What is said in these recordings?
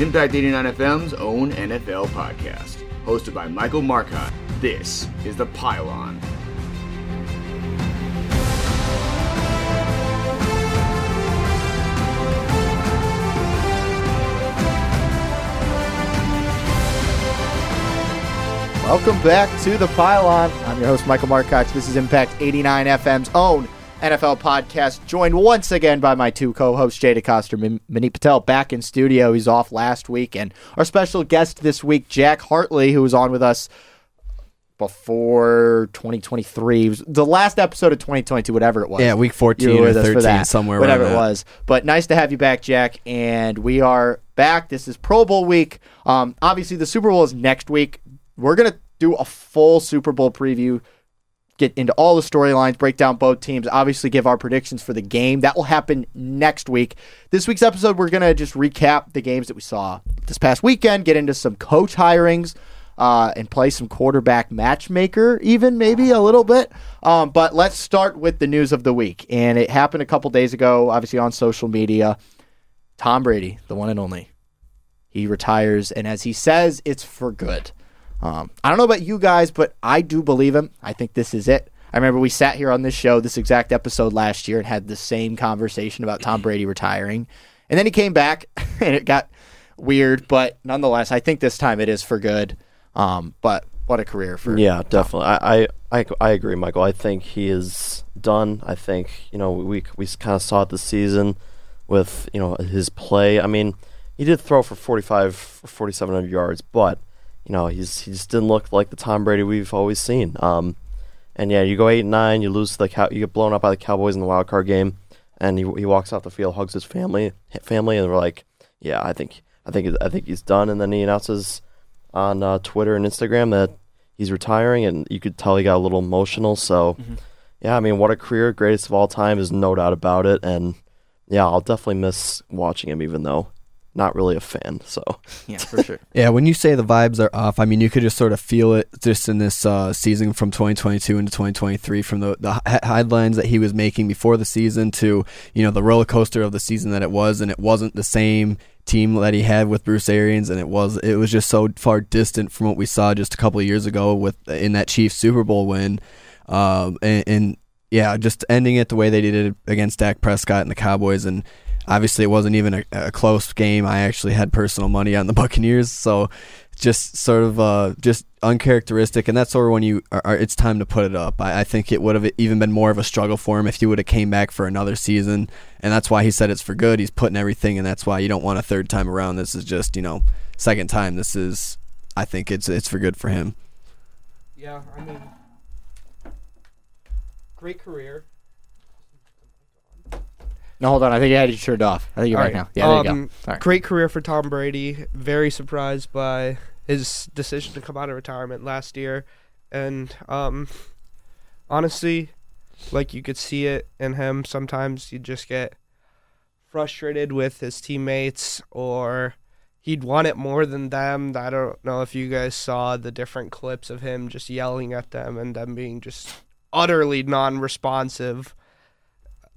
Impact 89 FM's own NFL podcast. Hosted by Michael Markoch, this is The Pylon. Welcome back to the Pylon. I'm your host, Michael Markoch. This is Impact 89 FM's own NFL podcast, joined once again by my two co-hosts, Jay Decoster, and Manit Patel, back in studio. He's off last week, and our special guest this week, Jack Hartley, who was on with us before 2023. Was the last episode of 2022, whatever it was. Yeah, week You 14 or with us for 13, that, somewhere whatever it was. But nice to have you back, Jack. And we are back. This is Pro Bowl week. Um, obviously, the Super Bowl is next week. We're gonna do a full Super Bowl preview. Get into all the storylines, break down both teams, obviously give our predictions for the game. That will happen next week. This week's episode, we're going to just recap the games that we saw this past weekend, get into some coach hirings, uh, and play some quarterback matchmaker, even maybe a little bit. Um, but let's start with the news of the week. And it happened a couple days ago, obviously on social media. Tom Brady, the one and only, he retires. And as he says, it's for good. Um, I don't know about you guys, but I do believe him. I think this is it. I remember we sat here on this show, this exact episode last year, and had the same conversation about Tom Brady retiring. And then he came back, and it got weird. But nonetheless, I think this time it is for good. Um, but what a career for Yeah, definitely. I, I, I, I agree, Michael. I think he is done. I think you know we we kind of saw it this season with you know his play. I mean, he did throw for 45 or 4700 yards, but you know he's he just didn't look like the Tom Brady we've always seen. Um, and yeah, you go eight and nine, you lose to the cow, you get blown up by the Cowboys in the wild card game, and he he walks off the field, hugs his family, family, and we're like, yeah, I think I think I think he's done. And then he announces on uh, Twitter and Instagram that he's retiring, and you could tell he got a little emotional. So, yeah, I mean, what a career, greatest of all time, is no doubt about it. And yeah, I'll definitely miss watching him, even though not really a fan. So, Yeah, for sure. Yeah, when you say the vibes are off, I mean you could just sort of feel it just in this uh, season from 2022 into 2023, from the the headlines that he was making before the season to you know the roller coaster of the season that it was, and it wasn't the same team that he had with Bruce Arians, and it was it was just so far distant from what we saw just a couple of years ago with in that Chiefs Super Bowl win, um, and, and yeah, just ending it the way they did it against Dak Prescott and the Cowboys, and obviously it wasn't even a, a close game. I actually had personal money on the Buccaneers, so just sort of uh, just uncharacteristic, and that's sort of when you are, are, it's time to put it up. I, I think it would have even been more of a struggle for him if he would have came back for another season, and that's why he said it's for good. He's putting everything, and that's why you don't want a third time around. This is just you know second time. This is I think it's it's for good for him. Yeah, I mean, great career. No, hold on. I think I had you turned off. I think you're All right, right. now. Yeah, there you Um, go. All right. Great career for Tom Brady. Very surprised by his decision to come out of retirement last year, and um, honestly, like you could see it in him. Sometimes you just get frustrated with his teammates, or he'd want it more than them. I don't know if you guys saw the different clips of him just yelling at them and them being just utterly non-responsive,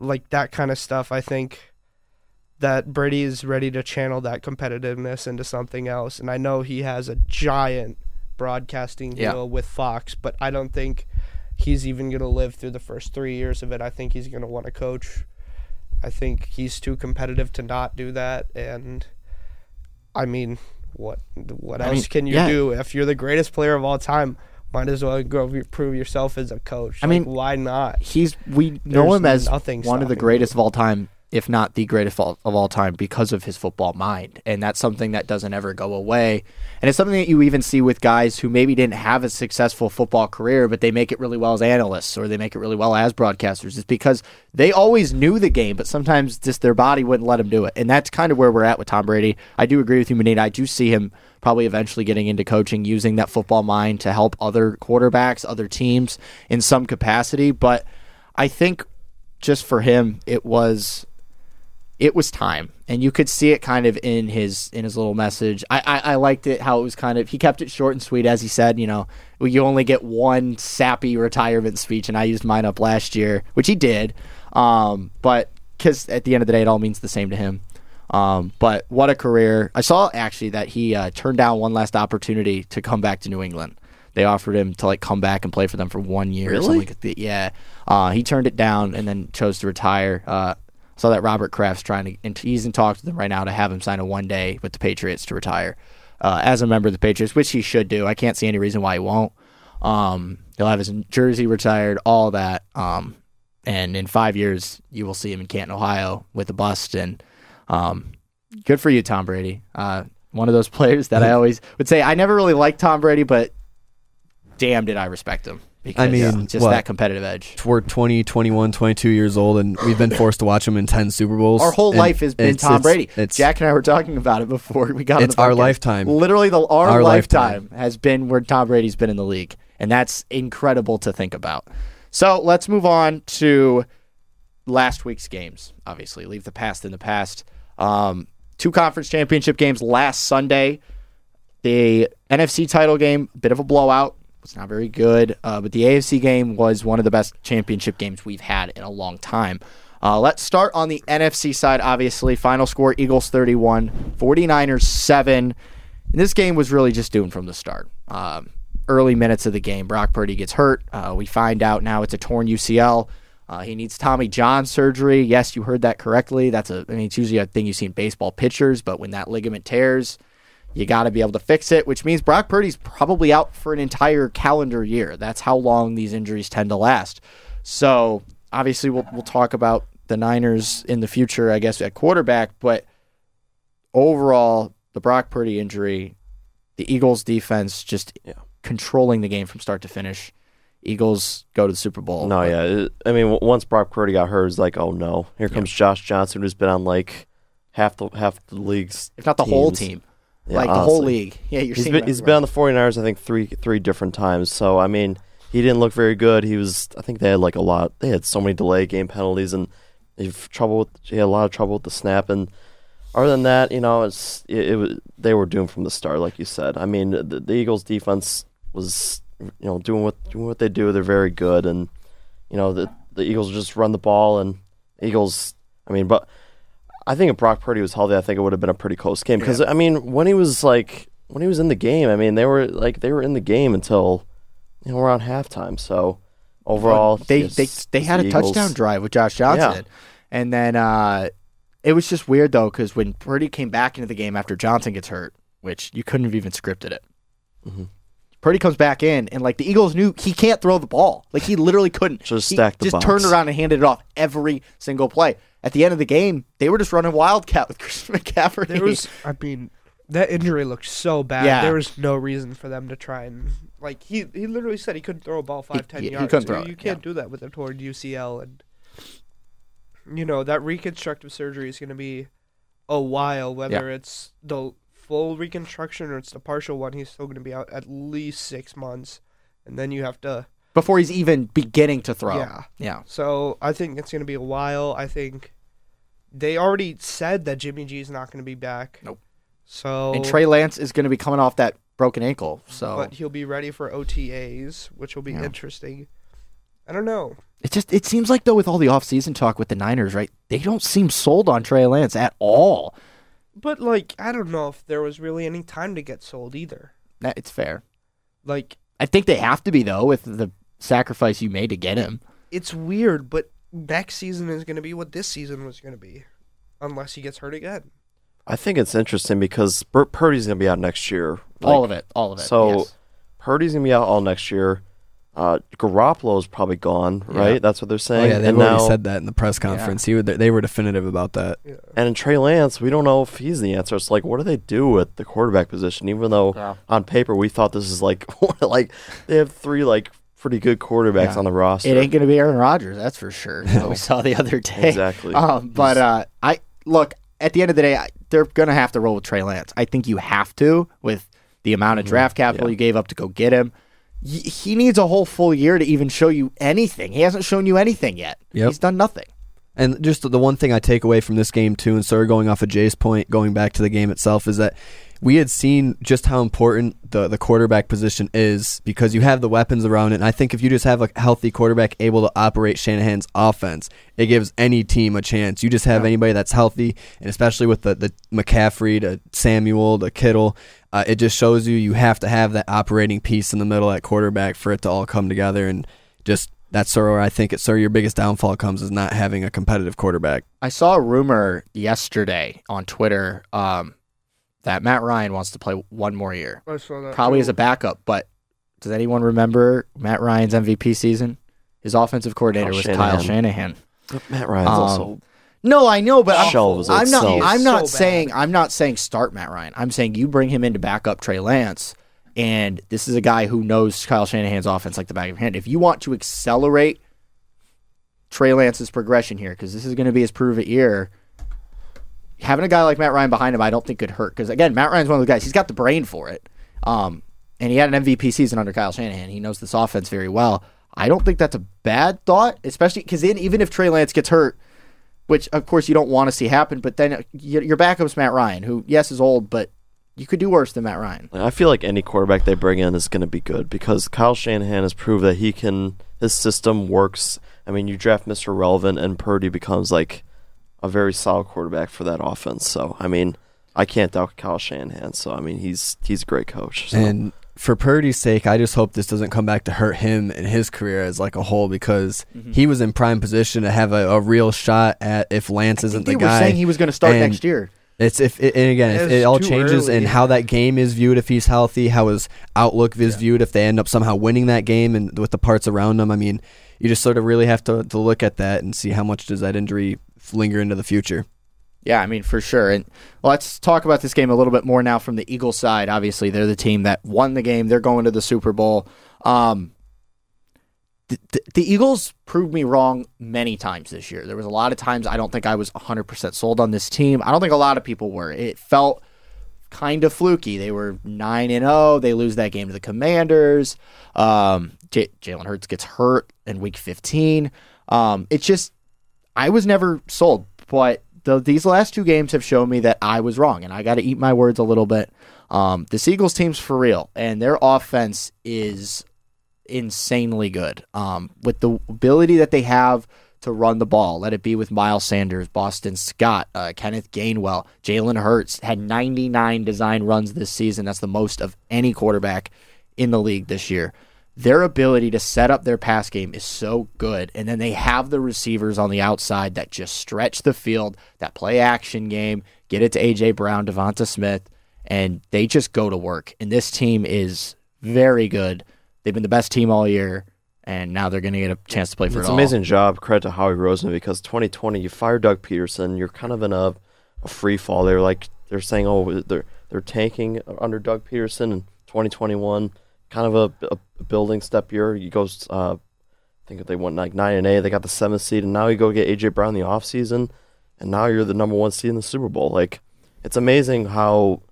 like that kind of stuff. I think that Brady is ready to channel that competitiveness into something else. And I know he has a giant broadcasting Yeah. deal with Fox, but I don't think he's even going to live through the first three years of it. I think he's going to want to coach. I think he's too competitive to not do that. And I mean, what what I else mean, can you yeah. do if you're the greatest player of all time? Might as well go prove yourself as a coach. I Like, mean, why not? He's we know him as one of the greatest him. of all time, if not the greatest of all, of all time, because of his football mind, and that's something that doesn't ever go away. And it's something that you even see with guys who maybe didn't have a successful football career, but they make it really well as analysts or they make it really well as broadcasters. It's because they always knew the game, but sometimes just their body wouldn't let them do it. And that's kind of where we're at with Tom Brady. I do agree with you, Manita. I do see him probably eventually getting into coaching, using that football mind to help other quarterbacks, other teams in some capacity. But I think just for him, it was it was time, and you could see it kind of in his in his little message. I, I I liked it how it was kind of he kept it short and sweet, as he said. You know, you only get one sappy retirement speech, and I used mine up last year, which he did. Um, but because at the end of the day, it all means the same to him. Um, but what a career! I saw actually that he uh, turned down one last opportunity to come back to New England. They offered him to like come back and play for them for one year. Or Really? something like. Yeah. Uh, he turned it down and then chose to retire. Uh, saw that Robert Kraft's trying to, and he's in talks with them right now to have him sign a one day with the Patriots to retire uh, as a member of the Patriots, which he should do. I can't see any reason why he won't. Um, he'll have his jersey retired, all that. Um, and in five years, you will see him in Canton, Ohio, with a bust. And um, good for you, Tom Brady. Uh, one of those players that I always would say I never really liked Tom Brady, but damn, did I respect him because I mean, uh, just what? that competitive edge. We're 20, 21, 22 years old, and we've been forced to watch him in 10 Super Bowls. Our whole life has been it's- Tom it's- Brady. It's, Jack and I were talking about it before we got. It's our lifetime. Literally, the our, Our lifetime, lifetime. has been where Tom Brady's been in the league, and that's incredible to think about. So let's move on to last week's games. Obviously, leave the past in the past. Um, two conference championship games last Sunday. The NFC title game, a bit of a blowout. Was not very good, uh, but the AFC game was one of the best championship games we've had in a long time. Uh, let's start on the NFC side, obviously. Final score Eagles 31, 49ers 7. And this game was really just doomed from the start. Um, early minutes of the game, Brock Purdy gets hurt. Uh, we find out now it's a torn UCL. Uh, he needs Tommy John surgery. Yes, you heard that correctly. That's a, I mean, it's usually a thing you see in baseball pitchers, but when that ligament tears, you got to be able to fix it, which means Brock Purdy's probably out for an entire calendar year. That's how long these injuries tend to last. So obviously, we'll we'll talk about the Niners in the future, I guess, at quarterback. But overall, the Brock Purdy injury, the Eagles' defense just Yeah. controlling the game from start to finish. Eagles go to the Super Bowl. No, yeah. I mean, once Brock Purdy got hurt, it's like, oh no, here comes Josh Johnson, who's been on like half the half the league's, if not the whole team, Yeah, like the whole league. Yeah, you're He's been he's been on the 49ers, I think three three different times. So I mean, he didn't look very good. He was, I think they had like a lot. They had so many delay game penalties, and they've trouble with. He had a lot of trouble with the snap. And other than that, you know, it's it, it was they were doomed from the start, like you said. I mean, the, the Eagles' defense was you know doing what doing what they do. They're very good, and you know the the Eagles just run the ball, and Eagles. I mean, but I think if Brock Purdy was healthy, I think it would have been a pretty close game. Because I mean, when he was like when he was in the game, I mean, they were like they were in the game until you know around halftime. So overall, they they they had the a Eagles. touchdown drive with Josh Johnson, and then uh, it was just weird though because when Purdy came back into the game after Johnson gets hurt, which you couldn't have even scripted it. Mhm. Purdy comes back in, and like the Eagles knew he can't throw the ball. Like he literally couldn't. Just He stack the just box. turned around and handed it off every single play. At the end of the game, they were just running wildcat with Chris McCaffrey. There was, I mean, that injury looked so bad. Yeah. There was no reason for them to try and like he he literally said he couldn't throw a ball five ten he- he yards. couldn't throw you it, can't yeah. do that with a torn UCL, and you know that reconstructive surgery is going to be a while. Whether it's the full reconstruction or it's the partial one, he's still going to be out at least six months, and then you have to. before he's even beginning to throw. Yeah. yeah. So I think it's going to be a while. I think they already said that Jimmy G is not going to be back. Nope. So And Trey Lance is going to be coming off that broken ankle, so but he'll be ready for OTAs, which will be Yeah. interesting. I don't know. It just it seems like though with all the offseason talk with the Niners, right? They don't seem sold on Trey Lance at all. But like I don't know if there was really any time to get sold either. That it's fair. Like I think they have to be though with the sacrifice you made to get him. it's weird, but next season is going to be what this season was going to be, unless he gets hurt again. I think it's interesting because Bur- Purdy's gonna be out next year. all of it, all of it. so- yes. Purdy's gonna be out all next year. Uh, Garoppolo's probably gone, right? Yeah. That's what they're Oh saying. yeah, they've and already now, said that in the press conference. He would, they were definitive about that. Yeah. And in Trey Lance, we don't know if he's the answer. It's like, what do they do at the quarterback position? Even though Yeah. on paper we thought this is like, like they have three like pretty good quarterbacks Yeah. on the roster. it ain't going to be Aaron Rodgers, that's for sure. That we saw the other day. Exactly. Um, but uh, I look at the end of the day, I, they're going to have to roll with Trey Lance. I think you have to with the amount of draft capital Mm-hmm. Yeah. you gave up to go get him. He needs a whole full year to even show you anything. He hasn't shown you anything yet. Yep. He's done nothing. And just the one thing I take away from this game too, and sort of going off of Jay's point, going back to the game itself, is that we had seen just how important the, the quarterback position is because you have the weapons around it. And I think if you just have a healthy quarterback able to operate Shanahan's offense, it gives any team a chance. You just have anybody that's healthy, and especially with the, the McCaffrey, the Samuel, the Kittle, uh, it just shows you you have to have that operating piece in the middle at quarterback for it to all come together. And just that's sort of where I think it's sort of your biggest downfall comes is not having a competitive quarterback. I saw a rumor yesterday on Twitter um, that Matt Ryan wants to play one more year, I saw that probably too. as a backup. But does anyone remember Matt Ryan's MVP season? His offensive coordinator Kyle was Kyle Shanahan. Shanahan. Matt Ryan's Um, also No, I know, but I'm, I'm not. I'm not So bad. saying. I'm not saying start Matt Ryan. I'm saying you bring him in to back up Trey Lance, and this is a guy who knows Kyle Shanahan's offense like the back of your hand. If you want to accelerate Trey Lance's progression here, because this is going to be his prove it year, having a guy like Matt Ryan behind him, I don't think could hurt. Because again, Matt Ryan's one of those guys. He's got the brain for it, um, and he had an MVP season under Kyle Shanahan. He knows this offense very well. I don't think that's a bad thought, especially because even if Trey Lance gets hurt, which of course you don't want to see happen, but then uh, your your backup's Matt Ryan, who yes is old, but you could do worse than Matt Ryan. I feel like any quarterback they bring in is going to be good because Kyle Shanahan has proved that he can. His system works. I mean, you draft Mr. Relevant, and Purdy becomes like a very solid quarterback for that offense. So, I mean, I can't doubt Kyle Shanahan. So, I mean, he's he's a great coach. So. And for Purdy's sake, I just hope this doesn't come back to hurt him and his career as like a whole because Mm-hmm. he was in prime position to have a, a real shot at if Lance isn't they the were guy. saying he was going to start And next year. It's if it, and again, if It's it all changes early. and how that game is viewed if he's healthy, how his outlook is viewed if they end up somehow winning that game and with the parts around them. I mean, you just sort of really have to, to look at that and see how much does that injury linger into the future. Yeah, I mean for sure. And let's talk about this game a little bit more now from the Eagles side. Obviously, they're the team that won the game. They're going to the Super Bowl. Um, the, the, Eagles proved me wrong many times this year. There was a lot of times I don't think I was 100% sold on this team. I don't think a lot of people were. It felt kind of fluky. They were 9 and 0. They lose that game to the Commanders. Um, J- Jalen Hurts gets hurt in week 15. Um, it's just I was never sold, but the, these last two games have shown me that I was wrong, and I got to eat my words a little bit. Um, this Eagles team's for real, and their offense is insanely good. Um, with the ability that they have to run the ball, let it be with Miles Sanders, Boston Scott, uh, Kenneth Gainwell, Jalen Hurts had 99 design runs this season. That's the most of any quarterback in the league this year. Their ability to set up their pass game is so good. And then they have the receivers on the outside that just stretch the field, that play action game, get it to A.J. Brown, DeVonta Smith, and they just go to work. And this team is very good. They've been the best team all year, and now they're going to get a chance to play for It's it an amazing job. Credit to Howie Roseman because 2020, you fire Doug Pederson. You're kind of in a, a free fall. They're like they're saying, oh, they're they're tanking under Doug Pederson in 2021. Kind of a, a building step year. You go, uh, I think they went like nine and eight. They got the seventh seed, and now you go get AJ Brown in the offseason, and now you're the number one seed in the Super Bowl. Like it's amazing how.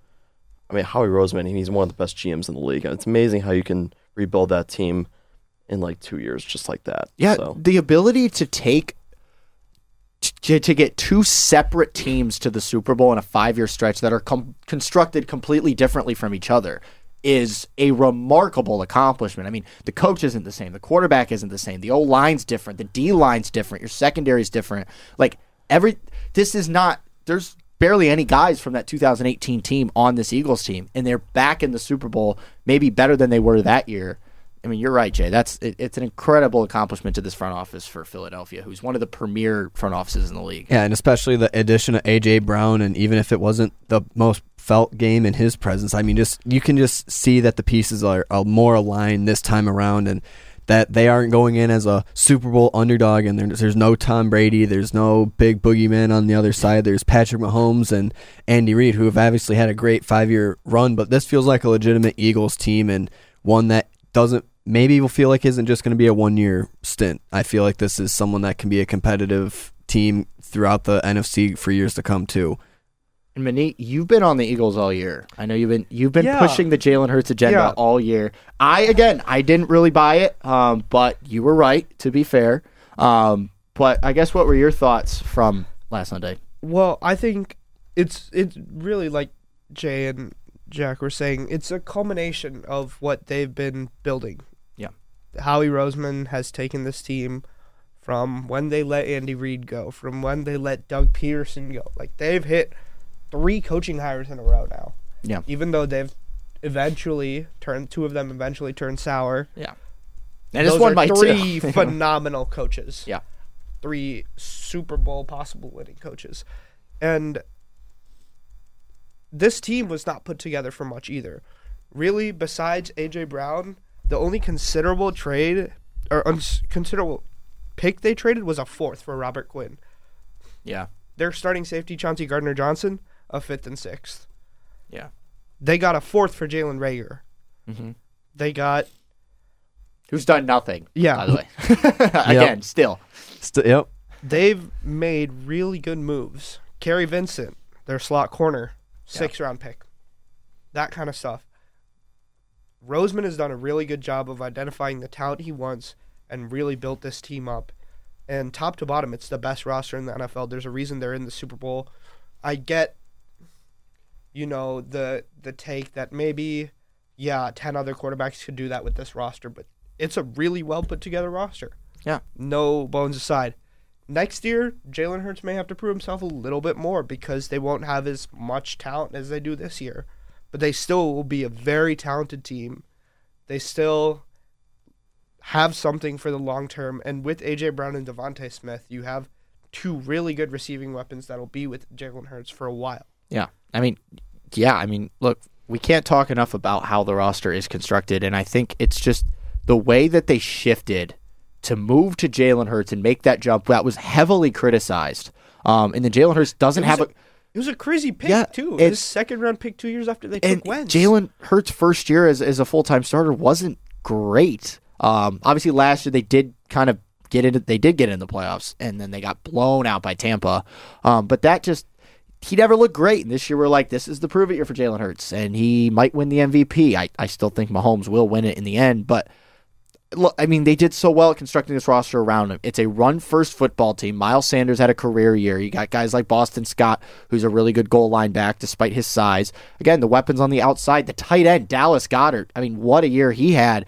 I mean, Howie Roseman, he's one of the best GMs in the league. It's amazing how you can rebuild that team in like two years, just like that. Yeah, So. the ability to take to, to get two separate teams to the Super Bowl in a five-year stretch that are com- constructed completely differently from each other is a remarkable accomplishment. I mean, the coach isn't the same, the quarterback isn't the same, the O line's different, the D line's different, your secondary's different. Like every this is not there's barely any guys from that 2018 team on this Eagles team, and they're back in the Super Bowl, maybe better than they were that year. I mean, you're right, Jay. That's it, it's an incredible accomplishment to this front office for Philadelphia, who's one of the premier front offices in the league. Yeah, and especially the addition of AJ Brown, and even if it wasn't the most felt game in his presence, I mean, just you can just see that the pieces are, are more aligned this time around, and that they aren't going in as a Super Bowl underdog, and there's, there's no Tom Brady, there's no big boogeyman on the other side. There's Patrick Mahomes and Andy Reid, who have obviously had a great five year run, but this feels like a legitimate Eagles team and one that doesn't maybe will feel like isn't just going to be a one year stint. I feel like this is someone that can be a competitive team throughout the NFC for years to come too. And Manit, you've been on the Eagles all year. I know you've been you've been Yeah. pushing the Jalen Hurts agenda Yeah. all year. I again, I didn't really buy it, um, but you were right. To be fair, um, But I guess what were your thoughts from last Sunday? Well, I think it's it's really like Jay and Jack were saying. It's a culmination of what they've been building. Yeah. Howie Roseman has taken this team from when they let Andy Reid go, from when they let Doug Pederson go. Like they've hit three coaching hires in a row now. Yeah. Even though they've eventually turned two of them eventually turned sour. Yeah. And it's one by three two. phenomenal coaches. Yeah. Three Super Bowl possible winning coaches. And this team was not put together for much either. Really, besides AJ Brown, the only considerable trade or uns- considerable pick they traded was a fourth for Robert Quinn. yeah. Their starting safety, Chauncey Gardner Johnson, a fifth and sixth. Yeah. They got a fourth for Jalen Reagor. Mhm. They got Who's done nothing? Yeah. By the way. Again, still. St- yep. they've made really good moves. Kerry Vincent, their slot corner, six round pick. That kind of stuff. Roseman has done a really good job of identifying the talent he wants and really built this team up. And top to bottom, it's the best roster in the NFL. There's a reason they're in the Super Bowl. I get, you know, the the take that maybe, yeah, ten other quarterbacks could do that with this roster, but it's a really well put together roster. Yeah. No bones aside. Next year, Jalen Hurts may have to prove himself a little bit more because they won't have as much talent as they do this year. But they still will be a very talented team. They still have something for the long term. And with AJ Brown and DeVonta Smith, you have two really good receiving weapons that'll be with Jalen Hurts for a while. Yeah. I mean, yeah, I mean, look, we can't talk enough about how the roster is constructed. And I think it's just the way that they shifted to move to Jalen Hurts and make that jump that was heavily criticized. Um, and then Jalen Hurts doesn't have a. It was a crazy pick Yeah, too. His second round pick two years after they and took Wentz. Jalen Hurts' first year as, as a full time starter wasn't great. Um, obviously, last year they did kind of get into they did get in the playoffs, and then they got blown out by Tampa. Um, but that just he never looked great. And this year we're like, this is the prove it year for Jalen Hurts, and he might win the MVP. I I still think Mahomes will win it in the end, but. Look, I mean, they did so well at constructing this roster around him. It's a run first football team. Miles Sanders had a career year. You got guys like Boston Scott, who's a really good goal line back despite his size. Again, the weapons on the outside, the tight end, Dallas Goedert. I mean, what a year he had.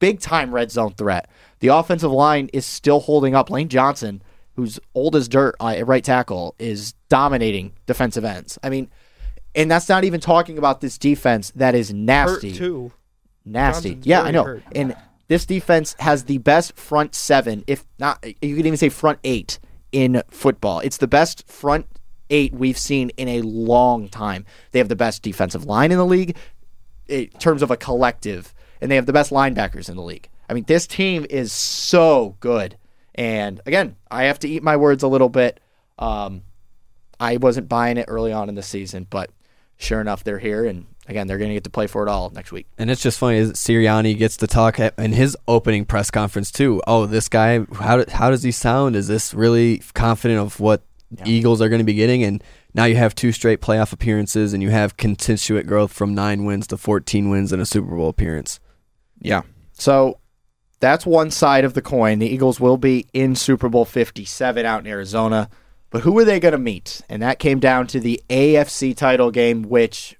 Big time red zone threat. The offensive line is still holding up. Lane Johnson, who's old as dirt uh, at right tackle, is dominating defensive ends. I mean, and that's not even talking about this defense that is hurt nasty too. nasty. Johnson's yeah, I know. hurt. And this defense has the best front seven, if not, you could even say front eight in football. It's the best front eight we've seen in a long time. They have the best defensive line in the league in terms of a collective, and they have the best linebackers in the league. I mean, this team is so good. And again, I have to eat my words a little bit. Um, I wasn't buying it early on in the season, but sure enough, they're here, and again, they're going to get to play for it all next week. And it's just funny is Sirianni gets to talk at, in his opening press conference too. Oh, this guy, how how does he sound? Is this really confident of what Eagles are going to be getting? And now you have two straight playoff appearances, and you have constituent growth from nine wins to fourteen wins and a Super Bowl appearance. Yeah. So that's one side of the coin. The Eagles will be in Super Bowl 57 out in Arizona. But who are they going to meet? And that came down to the AFC title game, which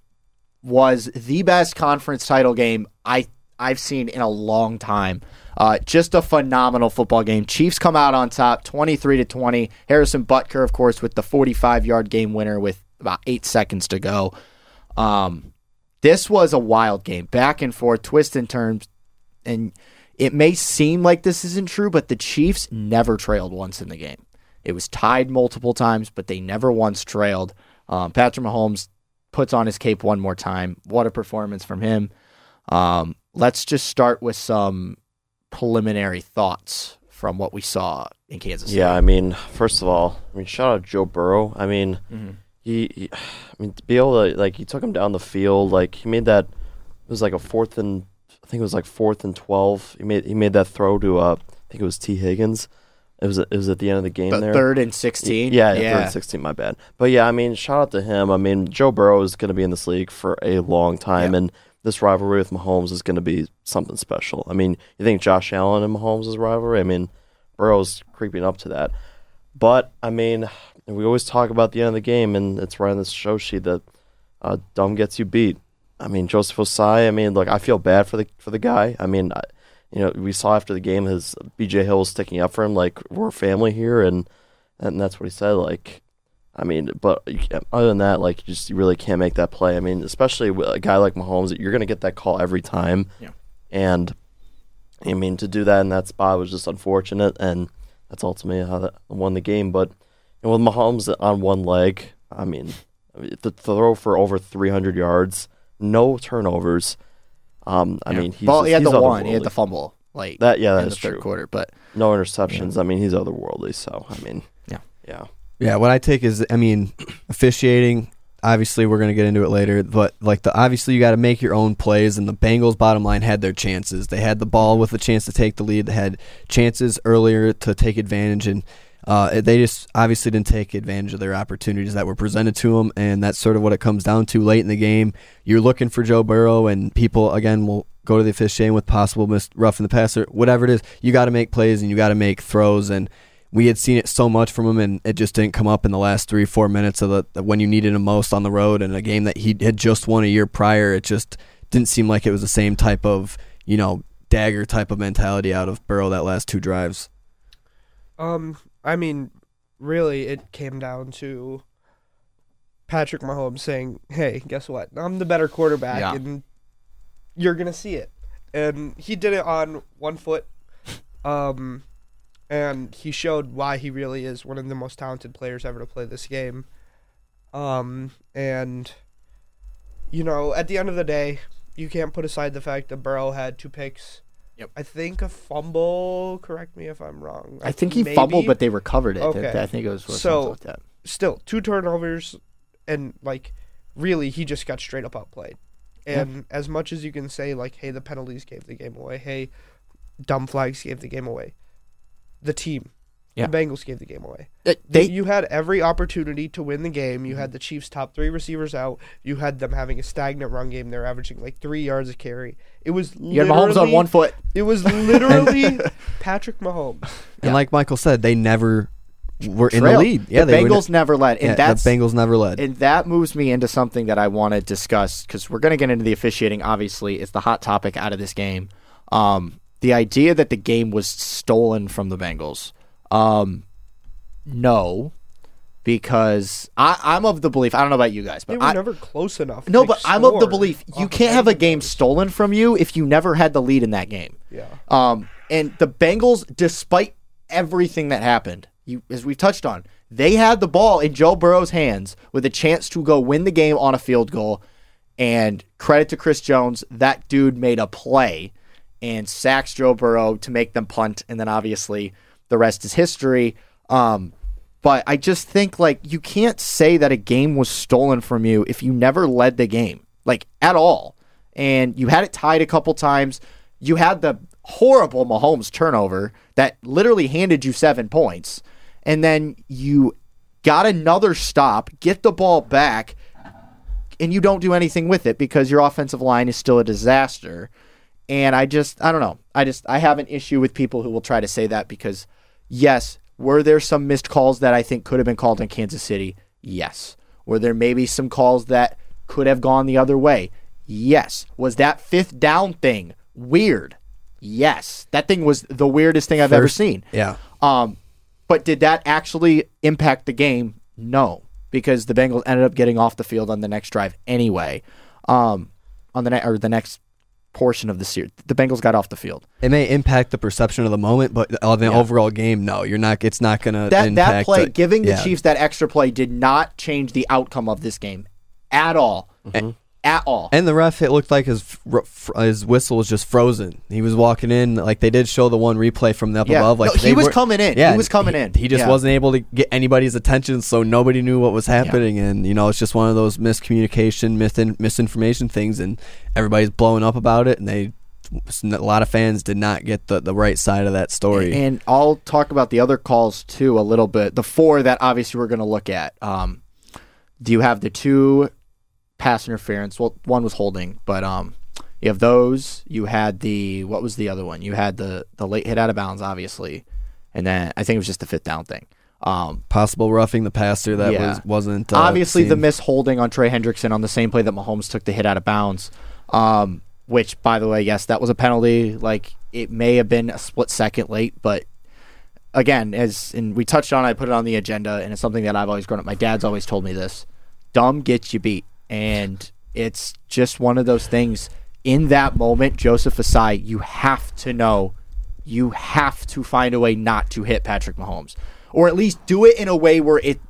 was the best conference title game I I've seen in a long time. Uh, just a phenomenal football game. Chiefs come out on top, 23 to 20. Harrison Butker, of course, with the 45 yard game winner with about eight seconds to go. Um, this was a wild game, back and forth, twist and turns, and it may seem like this isn't true, but the Chiefs never trailed once in the game. It was tied multiple times, but they never once trailed. Um, Patrick Mahomes puts on his cape one more time. What a performance from him. Um, let's just start with some preliminary thoughts from what we saw in Kansas City. Yeah, I mean, first of all, I mean, shout out to Joe Burrow. I mean, Mm-hmm. he, he, I mean, to be able to like, he took him down the field. Like, he made that. It was like a fourth and think it was like fourth and twelve. He made he made that throw to uh, I think it was Tee Higgins. It was it was at the end of the game The there. third and 16. Yeah, yeah, third and sixteen. My bad. But yeah, I mean, shout out to him. I mean, Joe Burrow is going to be in this league for a long time, Yeah. and this rivalry with Mahomes is going to be something special. I mean, you think Josh Allen and Mahomes is rivalry? I mean, Burrow's creeping up to that. But I mean, we always talk about the end of the game, and it's right on this show sheet that uh, dumb gets you beat. I mean, Joseph Ossai. I mean, look, I feel bad for the for the guy. I mean, I, you know, we saw after the game his BJ Hill was sticking up for him, like we're family here, and and that's what he said. Like, I mean, but other than that, like, you just you really can't make that play. I mean, especially with a guy like Mahomes, you're gonna get that call every time. Yeah. And I mean, to do that in that spot was just unfortunate, and that's ultimately how that won the game. But you know, with Mahomes on one leg, I mean, the throw for over 300 yards, no turnovers. Um, I mean, he's well, he had he's the one, he had the fumble, like That yeah, that's true. quarter, but No interceptions. I mean, he's otherworldly. So I mean, Yeah. yeah. Yeah, what I take is, I mean, officiating. Obviously, we're gonna get into it later, but like the obviously you got to make your own plays, and the Bengals' bottom line had their chances. They had the ball with a chance to take the lead. They had chances earlier to take advantage, and uh, they just obviously didn't take advantage of their opportunities that were presented to them, and that's sort of what it comes down to late in the game. You're looking for Joe Burrow, and people again will go to the officiating with possible missed rough in the passer, whatever it is. You got to make plays and you got to make throws, and we had seen it so much from him, and it just didn't come up in the last three, four minutes of the when you needed him most on the road in a game that he had just won a year prior. It just didn't seem like it was the same type of you know dagger type of mentality out of Burrow that last two drives. Um, I mean, really, it came down to Patrick Mahomes saying, "Hey, guess what? I'm the better quarterback, Yeah. and you're gonna see it." And he did it on one foot, um, and he showed why he really is one of the most talented players ever to play this game. Um, and you know, at the end of the day, you can't put aside the fact that Burrow had two picks. Yep. I think a fumble. Correct me if I'm wrong. I think he maybe. fumbled, but they recovered it. Okay. I think it was was So- like that. still two turnovers and like really he just got straight up outplayed and as much as you can say like hey the penalties gave the game away hey dumb flags gave the game away the team Yeah. the bengals gave the game away Uh, they, They you had every opportunity to win the game you had the chiefs top three receivers out you had them having a stagnant run game they're averaging like three yards a carry it was you had Mahomes on one foot. it was literally patrick mahomes And Yeah. like Michael said, they never were in the lead. Yeah, the they were- Bengals never led, and yeah, that's the Bengals never led. And that moves me into something that I want to discuss because we're going to get into the officiating. Obviously, it's the hot topic out of this game. Um, the idea that the game was stolen from the Bengals. Um, no, because I, I'm of the belief. I don't know about you guys, they but were I, never close enough no, but I'm of the belief you can't have a game stolen from you if you never had the lead in that game. yeah Um, and the Bengals, despite everything that happened, you as we've touched on, they had the ball in Joe Burrow's hands with a chance to go win the game on a field goal. And credit to Chris Jones, that dude made a play and sacks Joe Burrow to make them punt, and then obviously the rest is history. Um, but I just think like you can't say that a game was stolen from you if you never led the game, like at all. And you had it tied a couple times. You had the horrible Mahomes turnover that literally handed you seven points. And then you got another stop, get the ball back, and you don't do anything with it because your offensive line is still a disaster. And I just, I don't know. I just, I have an issue with people who will try to say that because, yes, were there some missed calls that I think could have been called in Kansas City? Yes. Were there maybe some calls that could have gone the other way? Yes. Was that fifth down thing weird? Yes. That thing was the weirdest thing I've ever seen. yeah. Um, but did that actually impact the game? No, because the Bengals ended up getting off the field on the next drive anyway. Um, on the ne- or the next portion of the series, the Bengals got off the field. It may impact the perception of the moment, but on the overall game, no, you're not. It's not gonna That impact that play, the- giving the yeah. Chiefs that extra play, did not change the outcome of this game at all. Mm-hmm. At all. And the ref, it looked like his his whistle was just frozen. He was walking in like they did show the one replay from the up Yeah. above. Like No, he was coming in. Yeah, He was coming in. He just Yeah. wasn't able to get anybody's attention, so nobody knew what was happening. And you know, it's just one of those miscommunication, misin- misinformation things, and everybody's blowing up about it. And they, a lot of fans did not get the the right side of that story. And I'll talk about the other calls too a little bit. The four that obviously we're going to look at. Um, do you have the two pass interference? Well, one was holding, but um, you have those. You had the what was the other one? You had the the late hit out of bounds, obviously, and then I think it was just the fifth down thing. Um, Possible roughing the passer that Yeah. was wasn't uh, obviously the miss holding on Trey Hendrickson on the same play that Mahomes took the hit out of bounds. Um, which, by the way, yes, that was a penalty. Like it may have been a split second late, but again, as and we touched on, it, I put it on the agenda, and it's something that I've always grown up. My dad's always told me this: dumb gets you beat, and it's just one of those things. In that moment, Joseph Ossai, you have to know, you have to find a way not to hit Patrick Mahomes, or at least do it in a way where it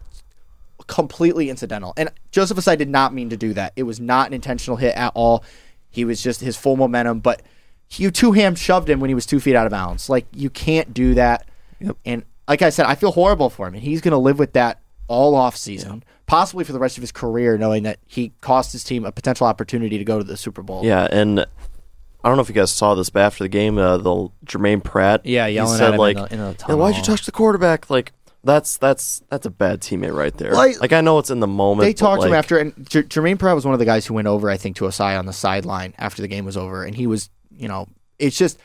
completely incidental. And Joseph Ossai did not mean to do that. It was not an intentional hit at all. He was just his full momentum, but you two hand shoved him when he was two feet out of bounds. Like you can't do that. And like I said, I feel horrible for him, and he's going to live with that all off season, possibly for the rest of his career, knowing that he cost his team a potential opportunity to go to the Super Bowl. Yeah, and I don't know if you guys saw this, but after the game, uh, the Jermaine Pratt, Yeah, he said at him like, in the, in the "Yeah, "Why'd you touch the quarterback?" Like that's that's that's a bad teammate right there. Like- Like, I know it's in the moment. They talked to him after, and J- Jermaine Pratt was one of the guys who went over, I think, to Ossai on the sideline after the game was over, and he was, you know, it's just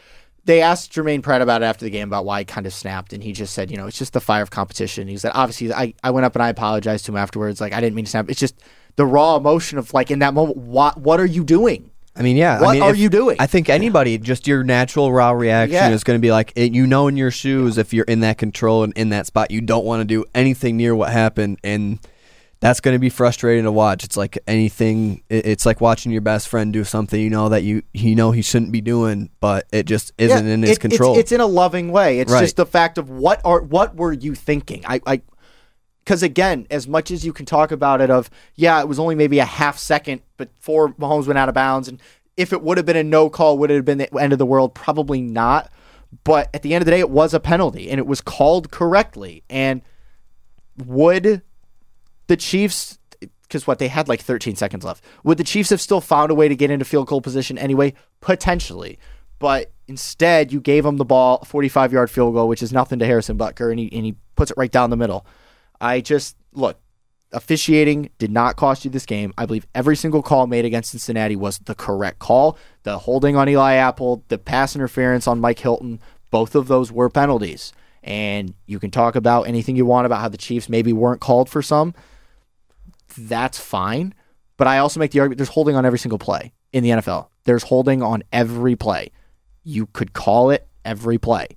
they asked Jermaine Pratt about it after the game about why he kind of snapped, and he just said, you know, it's just the fire of competition. He said, obviously, I, I went up and I apologized to him afterwards, like I didn't mean to snap. It's just the raw emotion of like in that moment, what what are you doing? I mean, yeah. What I mean, are if- you doing? I think anybody, just your natural raw reaction Yeah. is going to be like, it, you know, in your shoes, if you're in that control and in that spot, you don't want to do anything near what happened, and that's going to be frustrating to watch. It's like anything. It's like watching your best friend do something you know that you you know he shouldn't be doing, but it just isn't Yeah, in his it- control. It's, it's in a loving way. It's Right. just the fact of what are what were you thinking? I, I because again, as much as you can talk about it, of yeah, it was only maybe a half second before Mahomes went out of bounds, and if it would have been a no call, would it have been the end of the world? Probably not. But at the end of the day, it was a penalty, and it was called correctly. And would the Chiefs? Because what they had like 13 seconds left. Would the Chiefs have still found a way to get into field goal position anyway? Potentially, but instead you gave him the ball, 45 yard field goal, which is nothing to Harrison Butker, and he and he puts it right down the middle. I just look. Officiating did not cost you this game. I believe every single call made against Cincinnati was the correct call. The holding on Eli Apple, the pass interference on Mike Hilton, both of those were penalties. And you can talk about anything you want about how the Chiefs maybe weren't called for some. That's fine. But I also make the argument there's holding on every single play in the NFL. There's holding on every play. You could call it every play.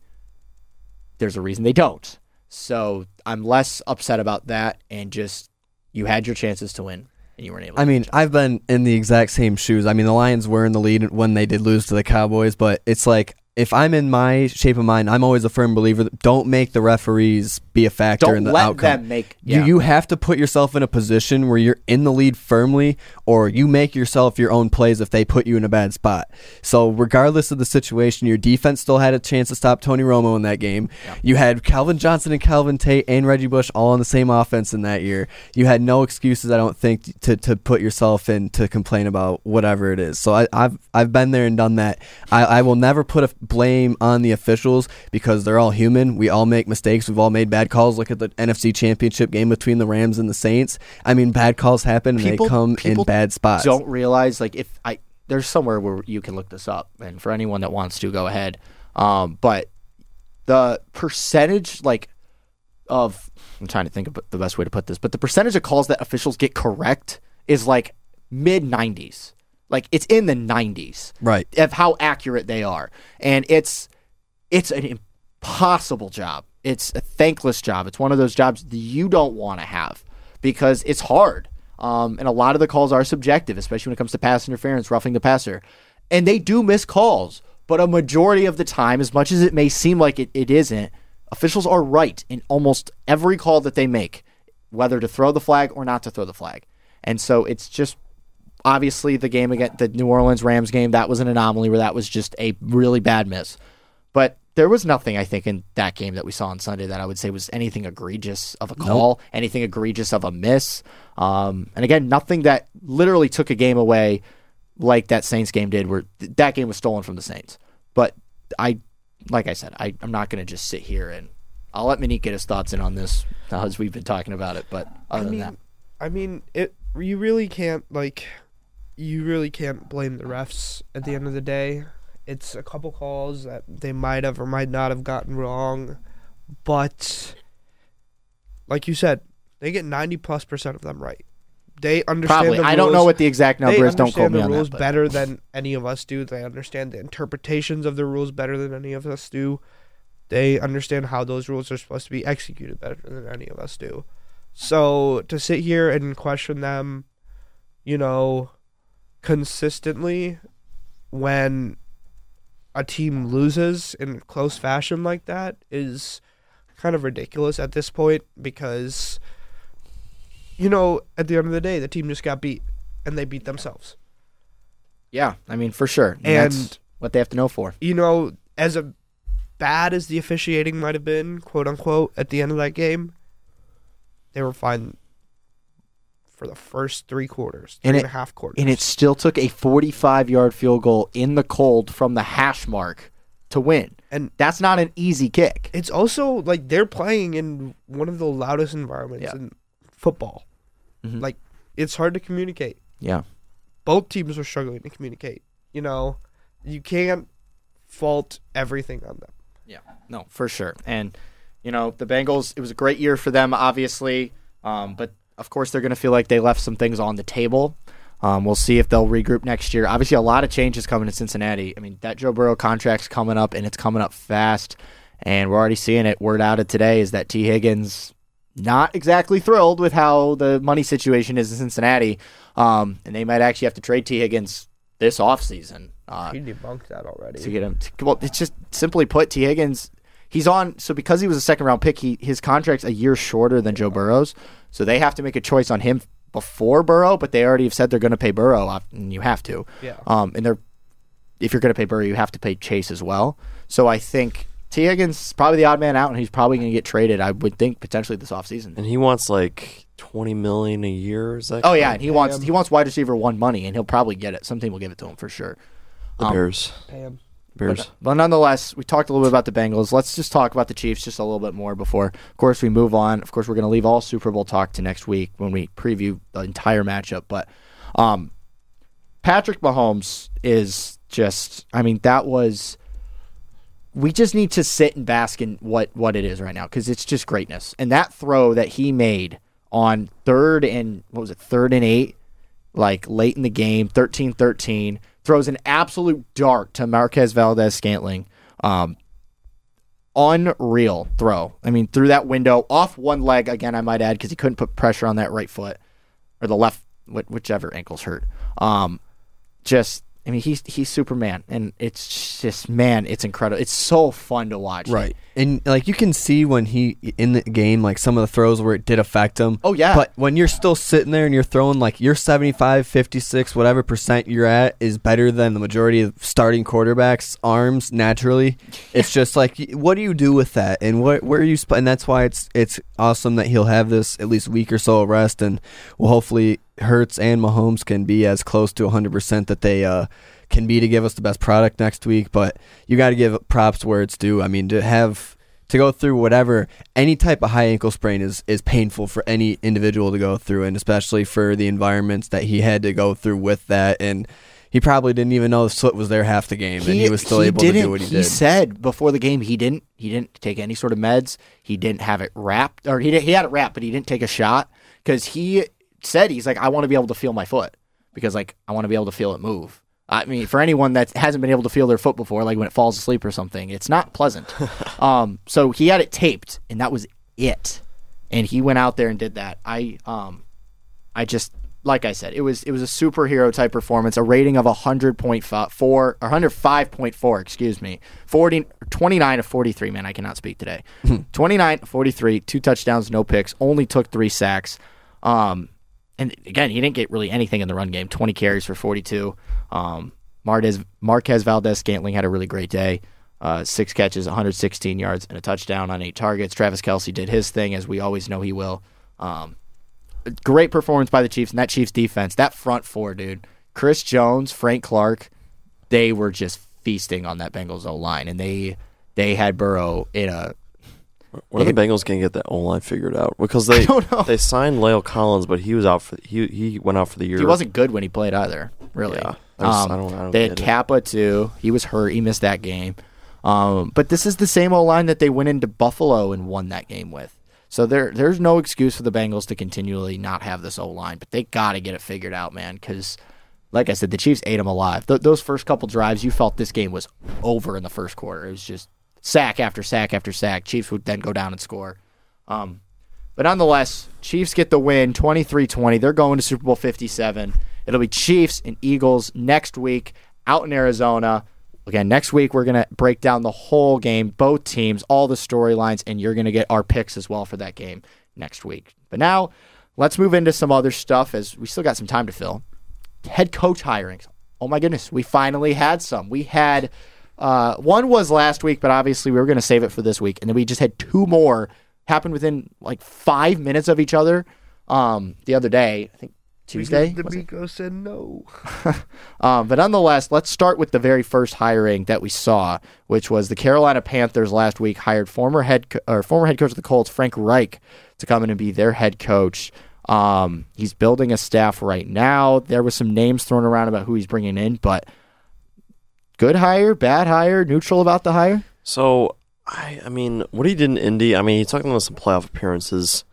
There's a reason they don't. So I'm less upset about that and just you had your chances to win and you weren't able to. I mean, I've been in the exact same shoes. I mean, the Lions were in the lead when they did lose to the Cowboys, but it's like if I'm in my shape of mind, I'm always a firm believer that don't make the referees be a factor don't in the let outcome. them make yeah. You you have to put yourself in a position where you're in the lead firmly, or you make yourself your own plays if they put you in a bad spot. So regardless of the situation, your defense still had a chance to stop Tony Romo in that game. You had Calvin Johnson and Calvin Tate and Reggie Bush all on the same offense in that year. You had no excuses, I don't think, to, to put yourself in to complain about whatever it is. So I, I've I've been there and done that. I, I will never put a blame on the officials because they're all human. We all make mistakes. We've all made bad calls. Look at the NFC Championship game between the Rams and the Saints. I mean, bad calls happen and People- they come in bad spots. don't realize like if I there's somewhere where you can look this up and for anyone that wants to go ahead um but the percentage like of I'm trying to think of the best way to put this but the percentage of calls that officials get correct is like mid 90s like it's in the 90s Right. of how accurate they are and it's it's an impossible job it's a thankless job. It's one of those jobs that you don't want to have because it's hard. Um, and a lot of the calls are subjective especially when it comes to pass interference roughing the passer. And they do miss calls but a majority of the time as much as it may seem like it, it isn't officials are right in almost every call that they make whether to throw the flag or not to throw the flag. And so it's just obviously the game against the New Orleans Rams game that was an anomaly where that was just a really bad miss. But there was nothing I think in that game that we saw on Sunday that I would say was anything egregious of a call, anything egregious of a miss. Um, and again, nothing that literally took a game away like that Saints game did, where th- that game was stolen from the Saints. But I, like I said, I, I'm not going to just sit here and I'll let Monique get his thoughts in on this as we've been talking about it. But other I than mean, that, I mean, it. You really can't like, you really can't blame the refs. At the end of the day, it's a couple calls that they might have or might not have gotten wrong, but like you said, they get ninety plus percent of them right. They understand. Probably. The I don't know rules. what the exact number they is. Don't understand me the on rules that. better than any of us do. They understand the interpretations of the rules better than any of us do. They understand how those rules are supposed to be executed better than any of us do. So to sit here and question them, you know, consistently when a team loses in close fashion like that is kind of ridiculous at this point because you know, at the end of the day, the team just got beat and they beat themselves. Yeah, I mean for sure. And- that's what they have to know for. You know, as a bad as the officiating might have been, quote unquote, at the end of that game, they were fine for the first three quarters, three And and, it- a half quarters. And it still took a 45 yard field goal in the cold from the hash mark to win. And- that's not an easy kick. it's also like they're playing in one of the loudest environments Yeah. in football. Mhm. Like it's hard to communicate. Yeah. Both teams were struggling to communicate. You know, you can't fault everything on them. Yeah, no, for sure. And you know, the Bengals. It was a great year for them, obviously. Um, but of course, they're going to feel like they left some things on the table. Um, we'll see if they'll regroup next year. Obviously, a lot of changes coming to Cincinnati. I mean, that Joe Burrow contract's coming up, and it's coming up fast. And we're already seeing it. Word out of today is that Tee Higgins not exactly thrilled with how the money situation is in Cincinnati. Um, and they might actually have to trade Tee Higgins this offseason. Uh, He debunked that already. to get him. To, well, it's just simply put, Tee Higgins, he's on. So because he was a second round pick, he his contract's a year shorter than Joe Burrow's. So they have to make a choice on him before Burrow, but they already have said they're going to pay Burrow, off, and you have to. Yeah. Um, and they're if you're going to pay Burrow, you have to pay Chase as well. So I think Tee Higgins is probably the odd man out, and he's probably going to get traded. I would think potentially this offseason. And he wants like twenty million a year. Is that? Oh yeah, and he wants he wants wide receiver one money, and he'll probably get it. Some team will give it to him for sure. the um, Bears. Pay him. Bears. But, but nonetheless, we talked a little bit about the Bengals. Let's just talk about the Chiefs just a little bit more before, of course, we move on. Of course, we're going to leave all Super Bowl talk to next week when we preview the entire matchup. But um, Patrick Mahomes is just, I mean, that was. We just need to sit and bask in what, what it is right now because it's just greatness. And that throw that he made on third and, what was it, third and eight, like late in the game, 13 13, throws an absolute dart to Marquez Valdes-Scantling. Um, unreal throw. I mean, through that window, off one leg, again, I might add, because he couldn't put pressure on that right foot or the left, whichever ankle's hurt. Um, just, I mean, he's he's Superman, and it's just man, it's incredible. It's so fun to watch. Right. And like you can see when he in the game, like some of the throws where it did affect him. Oh, yeah. But when you're still sitting there and you're throwing like your 75, 56, whatever percent you're at is better than the majority of starting quarterbacks' arms naturally. It's just like what do you do with that? And what where are you sp- and that's why it's it's awesome that he'll have this at least week or so of rest and we'll hopefully Hurts and Mahomes can be as close to 100% that they uh can be to give us the best product next week, but you got to give props where it's due. I mean, to have to go through whatever any type of high ankle sprain is is painful for any individual to go through, and especially for the environments that he had to go through with that. And he probably didn't even know the foot was there half the game, and he was still able to do what he, he did. said before the game he didn't he didn't take any sort of meds. He didn't have it wrapped, or he did, he had it wrapped, but he didn't take a shot because he said he's like I want to be able to feel my foot because like I want to be able to feel it move. I mean, for anyone that hasn't been able to feel their foot before, like when it falls asleep or something, it's not pleasant. um, so he had it taped, and that was it. And he went out there and did that. I um, I just like I said, it was it was a superhero type performance. A rating of hundred point four or hundred five point four, excuse me, 40, 29 of forty three. Man, I cannot speak today. Twenty nine forty three, two touchdowns, no picks. Only took three sacks. Um, and again, he didn't get really anything in the run game. Twenty carries for forty two. Um, Marquez Marquez Valdes-Scantling had a really great day. Uh, six catches, 116 yards, and a touchdown on eight targets. Travis Kelce did his thing, as we always know he will. Um, great performance by the Chiefs and that Chiefs defense. That front four, dude. Chris Jones, Frank Clark, they were just feasting on that Bengals O line, and they they had Burrow in a. When are the Bengals gonna get that O line figured out? Because they they signed La'el Collins, but he was out for he he went out for the year. He wasn't good when he played either. Really. Yeah, I just- Um, I don't- I don't they had get it. Cappa too. He was hurt. He missed that game. Um, but this is the same O line that they went into Buffalo and won that game with. So there, there's no excuse for the Bengals to continually not have this O line, but they got to get it figured out, man. Because, like I said, the Chiefs ate them alive. Th- those first couple drives, you felt this game was over in the first quarter. It was just sack after sack after sack. Chiefs would then go down and score. Um, but nonetheless, Chiefs get the win 23 20. They're going to Super Bowl 57. It'll be Chiefs and Eagles next week out in Arizona. Again, next week we're going to break down the whole game, both teams, all the storylines, and you're going to get our picks as well for that game next week. But now, let's move into some other stuff as we still got some time to fill. Head coach hirings. Oh my goodness, we finally had some. We had uh, one was last week, but obviously we were going to save it for this week, and then we just had two more happen within like five minutes of each other. Um, the other day, I think Tuesday. The? Miko said no. Um, but nonetheless, let's start with the very first hiring that we saw, which was the Carolina Panthers last week hired former head co- or former head coach of the Colts, Frank Reich, to come in and be their head coach. Um, he's building a staff right now. There was some names thrown around about who he's bringing in, but good hire, bad hire, neutral about the hire. So I I mean, what he did in Indy, I mean, he's talking about some playoff appearances.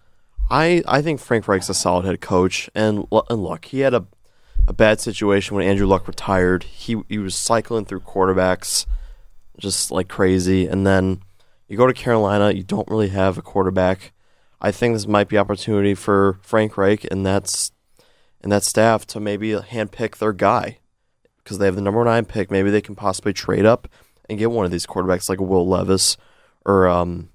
I I think Frank Reich's a solid head coach, and and look, he had a a bad situation when Andrew Luck retired. He he was cycling through quarterbacks just like crazy, and then you go to Carolina, you don't really have a quarterback. I think this might be opportunity for Frank Reich and that's and that staff to maybe handpick their guy because they have the number nine pick. Maybe they can possibly trade up and get one of these quarterbacks like Will Levis or um,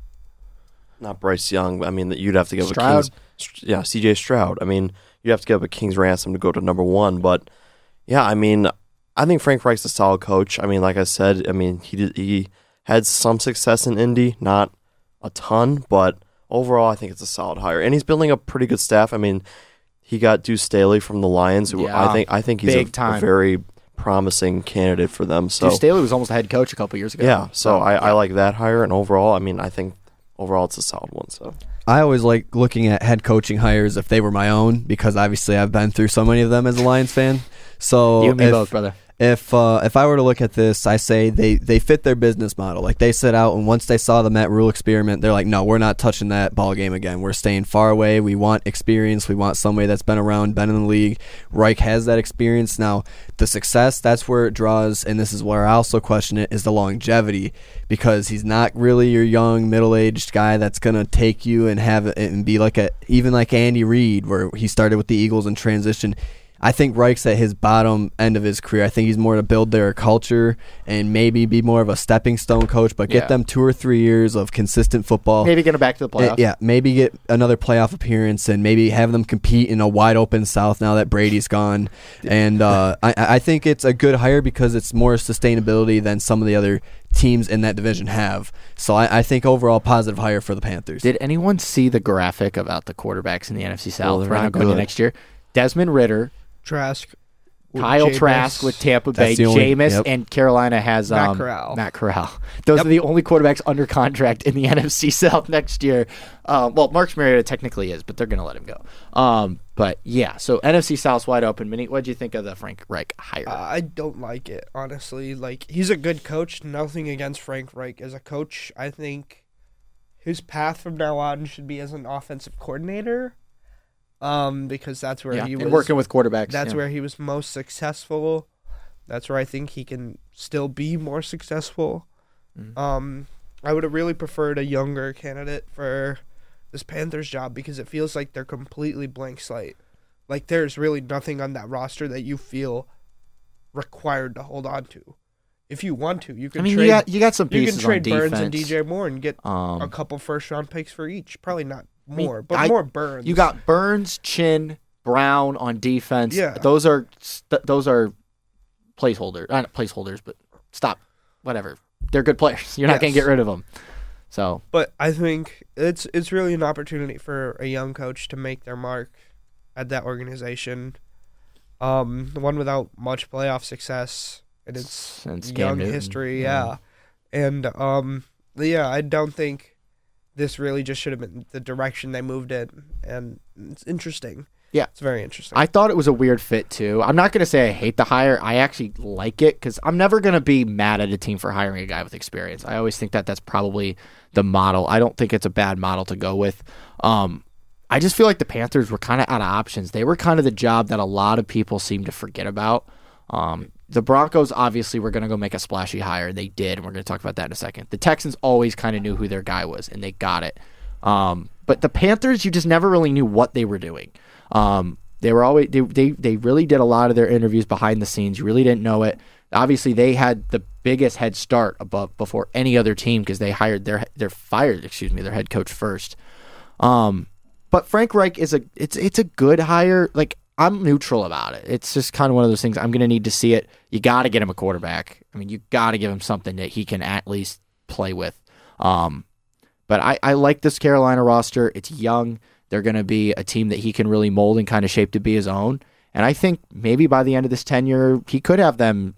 not Bryce Young. I mean, that you'd have to give Stroud. a King's, yeah, C.J. Stroud. I mean, you'd have to give a King's ransom to go to number one. But yeah, I mean, I think Frank Reich's a solid coach. I mean, like I said, I mean he did, he had some success in Indy, not a ton, but overall, I think it's a solid hire, and he's building a pretty good staff. I mean, he got Deuce Staley from the Lions, who Yeah, I think I think he's a, a very promising candidate for them. So Deuce Staley was almost a head coach a couple years ago. yeah, so I, I like that hire, and overall, I mean, I think overall it's a solid one. So I always like looking at head coaching hires if they were my own because obviously I've been through so many of them as a Lions fan. So you and me if, both, brother. If uh, if I were to look at this, I say they they fit their business model. Like they set out, and once they saw the Matt Rhule experiment, they're like, no, we're not touching that ball game again. We're staying far away. We want experience. We want somebody that's been around, been in the league. Reich has that experience. Now, the success that's where it draws, and this is where I also question it is the longevity because he's not really your young middle aged guy that's gonna take you and have it and be like a even like Andy Reid where he started with the Eagles and transition. I think Reich's at his bottom end of his career. I think he's more to build their culture and maybe be more of a stepping stone coach, but get Yeah. them two or three years of consistent football. Maybe get them back to the playoffs. yeah, maybe get another playoff appearance and maybe have them compete in a wide open South now that Brady's gone. And uh, I, I think it's a good hire because it's more sustainability than some of the other teams in that division have. So I, I think overall positive hire for the Panthers. Did anyone see the graphic about the quarterbacks in the NFC South they're right now not going into next year? Desmond Ridder, Trask. Kyle Jameis. Trask with Tampa Bay, That's the only- Jameis, yep. and Carolina has Matt um, Corral. Matt Corral. Those Yep. are the only quarterbacks under contract in the NFC South next year. Um, well, Marcus Mariota technically is, but they're going to let him go. Um, but yeah, so NFC South's wide open. Minnie, what do you think of the Frank Reich hire? Uh, I don't like it, honestly. Like, he's a good coach. Nothing against Frank Reich as a coach. I think his path from now on should be as an offensive coordinator. Um, because that's where yeah, he was working with quarterbacks. That's yeah. where he was most successful. That's where I think he can still be more successful. Mhm. Um, I would have really preferred a younger candidate for this Panthers job because it feels like they're completely blank slate. Like there's really nothing on that roster that you feel required to hold on to. If you want to, you can I mean, trade. you got you got some you can trade Burns defense. and DJ Moore and get a Um, couple first round picks for each. Probably not more, but I- more Burns. you got Burns, Chinn, Brown on defense. Yeah. those are st- those are placeholders. Not placeholders, but stop. Whatever. They're good players. You're not going to get rid of them. So But I think it's it's really an opportunity for a young coach to make their mark at that organization. Um, the one without much playoff success in its Since young history, yeah. yeah. And um, yeah, I don't think this really just should have been the direction they moved in, and it's interesting. Yeah. it's very interesting. I thought it was a weird fit too. I'm not going to say I hate the hire. I actually like it because I'm never going to be mad at a team for hiring a guy with experience. I always think that that's probably the model. I don't think it's a bad model to go with. Um, I just feel like the Panthers were kind of out of options. They were kind of the job that a lot of people seem to forget about. Um, the Broncos obviously were going to go make a splashy hire. And they did, and we're going to talk about that in a second. The Texans always kind of knew who their guy was, and they got it. Um, but the Panthers, you just never really knew what they were doing. Um, they were always they, they they really did a lot of their interviews behind the scenes. You really didn't know it. Obviously, they had the biggest head start above before any other team because they hired their their fired excuse me their head coach first. Um, but Frank Reich is a it's it's a good hire. Like I'm neutral about it. It's just kind of one of those things. I'm going to need to see it. You got to get him a quarterback. I mean, you got to give him something that he can at least play with. Um, but I, I like this Carolina roster. It's young. They're going to be a team that he can really mold and kind of shape to be his own. And I think maybe by the end of this tenure, he could have them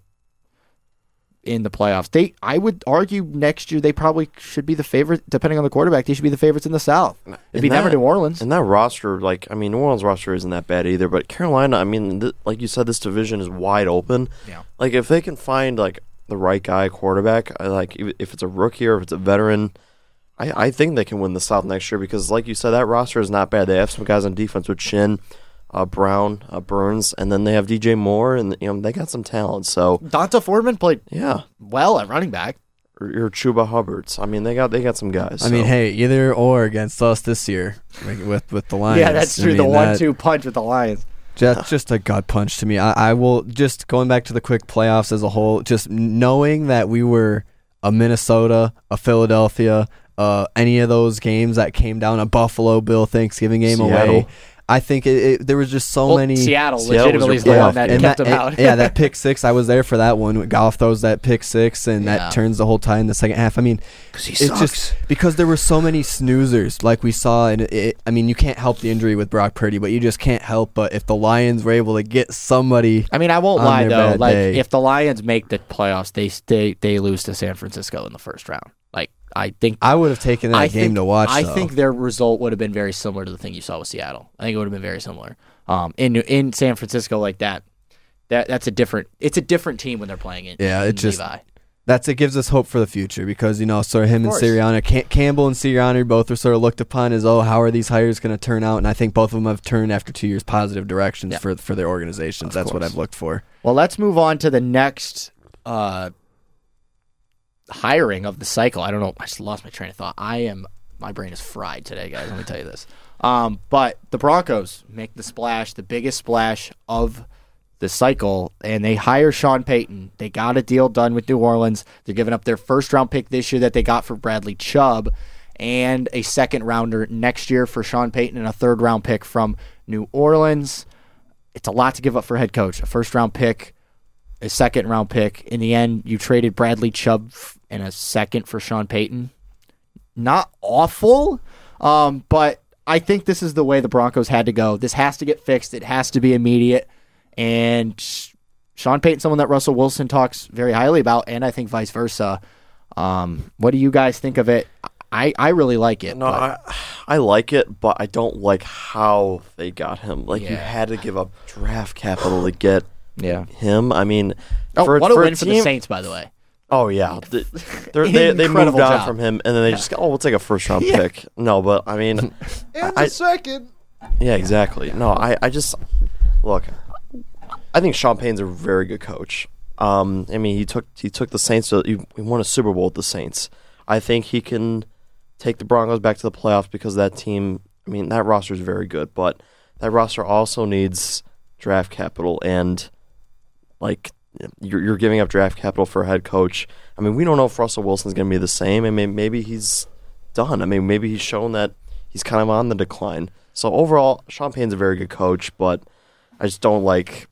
in the playoffs. They, I would argue, next year they probably should be the favorite, depending on the quarterback. They should be the favorites in the South. It'd be And them or that- New Orleans. And that roster, like, I mean, New Orleans roster isn't that bad either, but Carolina, I mean, th- like you said, this division is wide open. Yeah. Like, if they can find, like, the right guy quarterback, like, if if it's a rookie or if it's a veteran, I, I think they can win the South next year because, like you said, that roster is not bad. They have some guys on defense with Shin, uh, Brown, uh, Burns, and then they have DJ Moore, and, you know, they got some talent. So, D'Onta Foreman played yeah. well at running back. Or, or Chuba Hubbards. I mean, they got they got some guys. I mean, hey, either or against us this year with with the Lions. yeah, that's I true. the mean, that- one-two punch with the Lions. Just, just a gut punch to me. I, I will just going back to the quick playoffs as a whole. Just knowing that we were a Minnesota, a Philadelphia, uh, any of those games that came down a Buffalo Bill Thanksgiving game away. I think it, it, there was just so Well, many. Seattle, Seattle legitimately is the one that kept that, them out. yeah, that pick six. I was there for that one. Goff throws that pick six, and Yeah. that turns the whole tie in the second half. I mean, Because he it's sucks. just because there were so many snoozers, like we saw. And it, I mean, you can't help the injury with Brock Purdy, but you just can't help. But if the Lions were able to get somebody, I mean, I won't lie though. Like, day. if the Lions make the playoffs, they they they lose to San Francisco in the first round. I think I would have taken that I game think, to watch. I though. think their result would have been very similar to the thing you saw with Seattle. I think it would have been very similar. Um, in in San Francisco, like that, that that's a different. It's a different team when they're playing it. Yeah, in it just- Levi. that's it gives us hope for the future because you know, sort of him and course. Sirianni, Cam- Campbell and Sirianni both are sort of looked upon as oh, how are these hires going to turn out? And I think both of them have turned after two years positive directions Yeah. for for their organizations. Of That's what. I've looked for. Well, let's move on to the next uh, hiring of the cycle. I don't know. I just lost my train of thought. I am. My brain is fried today, guys. Let me tell you this. Um, but the Broncos make the splash, the biggest splash of the cycle, and they hire Sean Payton. They got a deal done with New Orleans. They're giving up their first round pick this year that they got for Bradley Chubb, and a second rounder next year for Sean Payton, and a third round pick from New Orleans. It's a lot to give up for head coach. A first round pick, a second round pick. In the end, you traded Bradley Chubb and a second for Sean Payton. Not awful, um, but I think this is the way the Broncos had to go. This has to get fixed. It has to be immediate. And Sean Payton, someone that Russell Wilson talks very highly about, and I think vice versa. Um, what do you guys think of it? I, I really like it. No, but- I, I like it, but I don't like how they got him. Like you had to give up draft capital to get yeah. him. I mean, Oh, for, what a for win for the Saints, by the way. Oh yeah, The- they're- they they Incredible moved on from him, and then they just go, oh, we'll take a first round pick. No, but I mean, I, second. yeah, exactly. No, I I just look. I think Sean Payne's a very good coach. Um, I mean, he took he took the Saints to he he won a Super Bowl with the Saints. I think he can take the Broncos back to the playoffs because that team. I mean, that roster is very good, but that roster also needs draft capital and like you're you're giving up draft capital for a head coach. I mean, we don't know if Russell Wilson's going to be the same. I mean, maybe he's done. I mean, maybe he's shown that he's kind of on the decline. So overall, Sean Payne's a very good coach, but I just don't like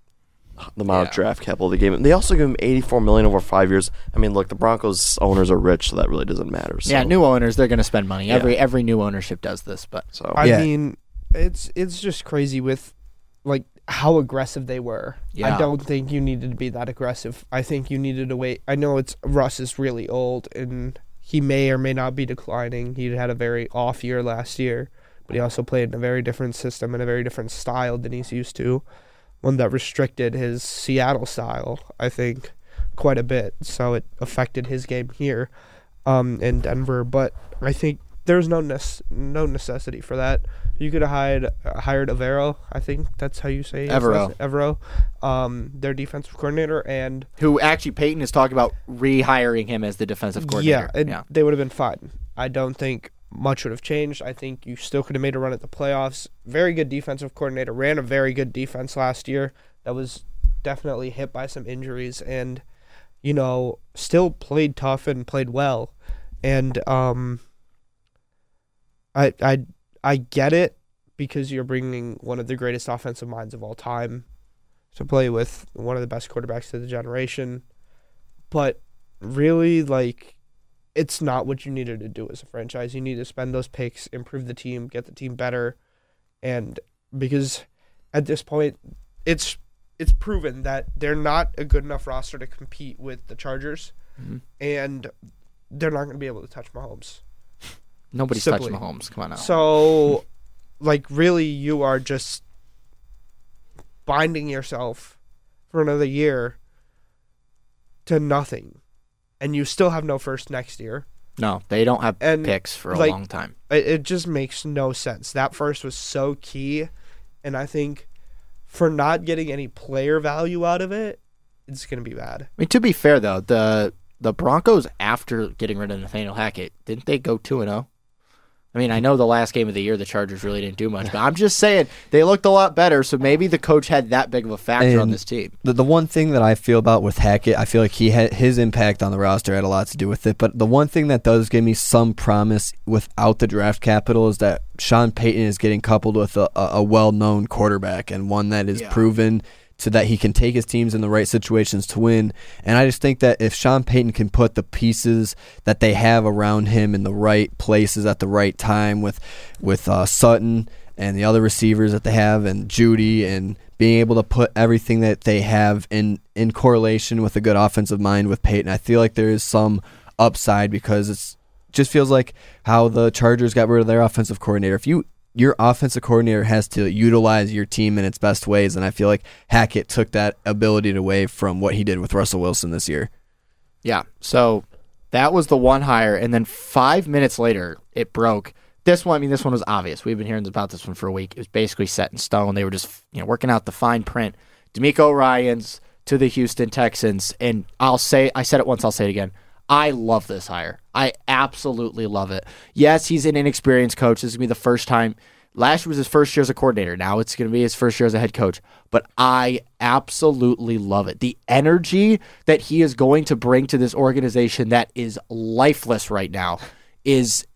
the amount Yeah. of draft capital they gave him. They also give him 84 million over five years. I mean, look, the Broncos owners are rich, so that really doesn't matter. So, Yeah, new owners, they're going to spend money. Yeah. Every every new ownership does this, but So I Yeah. mean, it's it's just crazy with like how aggressive they were. Yeah. I don't think you needed to be that aggressive. I think you needed to wait. I know it's Russ is really old and he may or may not be declining. He had a very off year last year, but he also played in a very different system and a very different style than he's used to, one that restricted his Seattle style, I think, quite a bit. So it affected his game here um, in Denver. But I think there's no nece- no necessity for that. You could have hired uh, hired Avero. I think that's how you say Evero. Evero, um, their defensive coordinator, and Who actually Payton is talking about rehiring him as the defensive coordinator. yeah, they would have been fine. I don't think much would have changed. I think you still could have made a run at the playoffs. Very good defensive coordinator. Ran a very good defense last year. That was definitely hit by some injuries and you know, still played tough and played well. And um I I I get it because you're bringing one of the greatest offensive minds of all time to play with one of the best quarterbacks of the generation. But really like it's not what you needed to do as a franchise. You need to spend those picks, improve the team, get the team better, and because at this point, it's it's proven that they're not a good enough roster to compete with the Chargers, Mhm. and they're not going to be able to touch Mahomes. Nobody's Simply. touched Mahomes. Come on now. So, like, really, you are just binding yourself for another year to nothing, and you still have no first next year. no, they don't have And, picks for a like, long time. it, it just makes no sense. That first was so key, and I think for not getting any player value out of it, it's gonna be bad. I mean, to be fair though, the the Broncos after getting rid of Nathaniel Hackett, didn't they go two and zero? I mean, I know the last game of the year the Chargers really didn't do much, but I'm just saying they looked a lot better. So maybe the coach had that big of a factor on this team. The, the one thing that I feel about with Hackett, I feel like he had his impact on the roster had a lot to do with it. But the one thing that does give me some promise without the draft capital is that Sean Payton is getting coupled with a, a, a well-known quarterback and one that is Yeah. proven to that he can take his teams in the right situations to win. And I just think that if Sean Payton can put the pieces that they have around him in the right places at the right time with with uh, Sutton and the other receivers that they have and Jeudy and being able to put everything that they have in in correlation with a good offensive mind with Payton, I feel like there is some upside because it's just feels like how the Chargers got rid of their offensive coordinator. If you your offensive coordinator has to utilize your team in its best ways, and I feel like Hackett took that ability away from what he did with Russell Wilson this year. Yeah. So that was the one hire, and then five minutes later, it broke. This one, I mean, this one was obvious. We've been hearing about this one for a week. It was basically set in stone. They were just, you know, working out the fine print. DeMeco Ryans to the Houston Texans, and I'll say, I said it once, I'll say it again. I love this hire. I absolutely love it. Yes, he's an inexperienced coach. This is gonna be the first time. Last year was his first year as a coordinator. Now it's gonna be his first year as a head coach. But I absolutely love it. The energy that he is going to bring to this organization that is lifeless right now is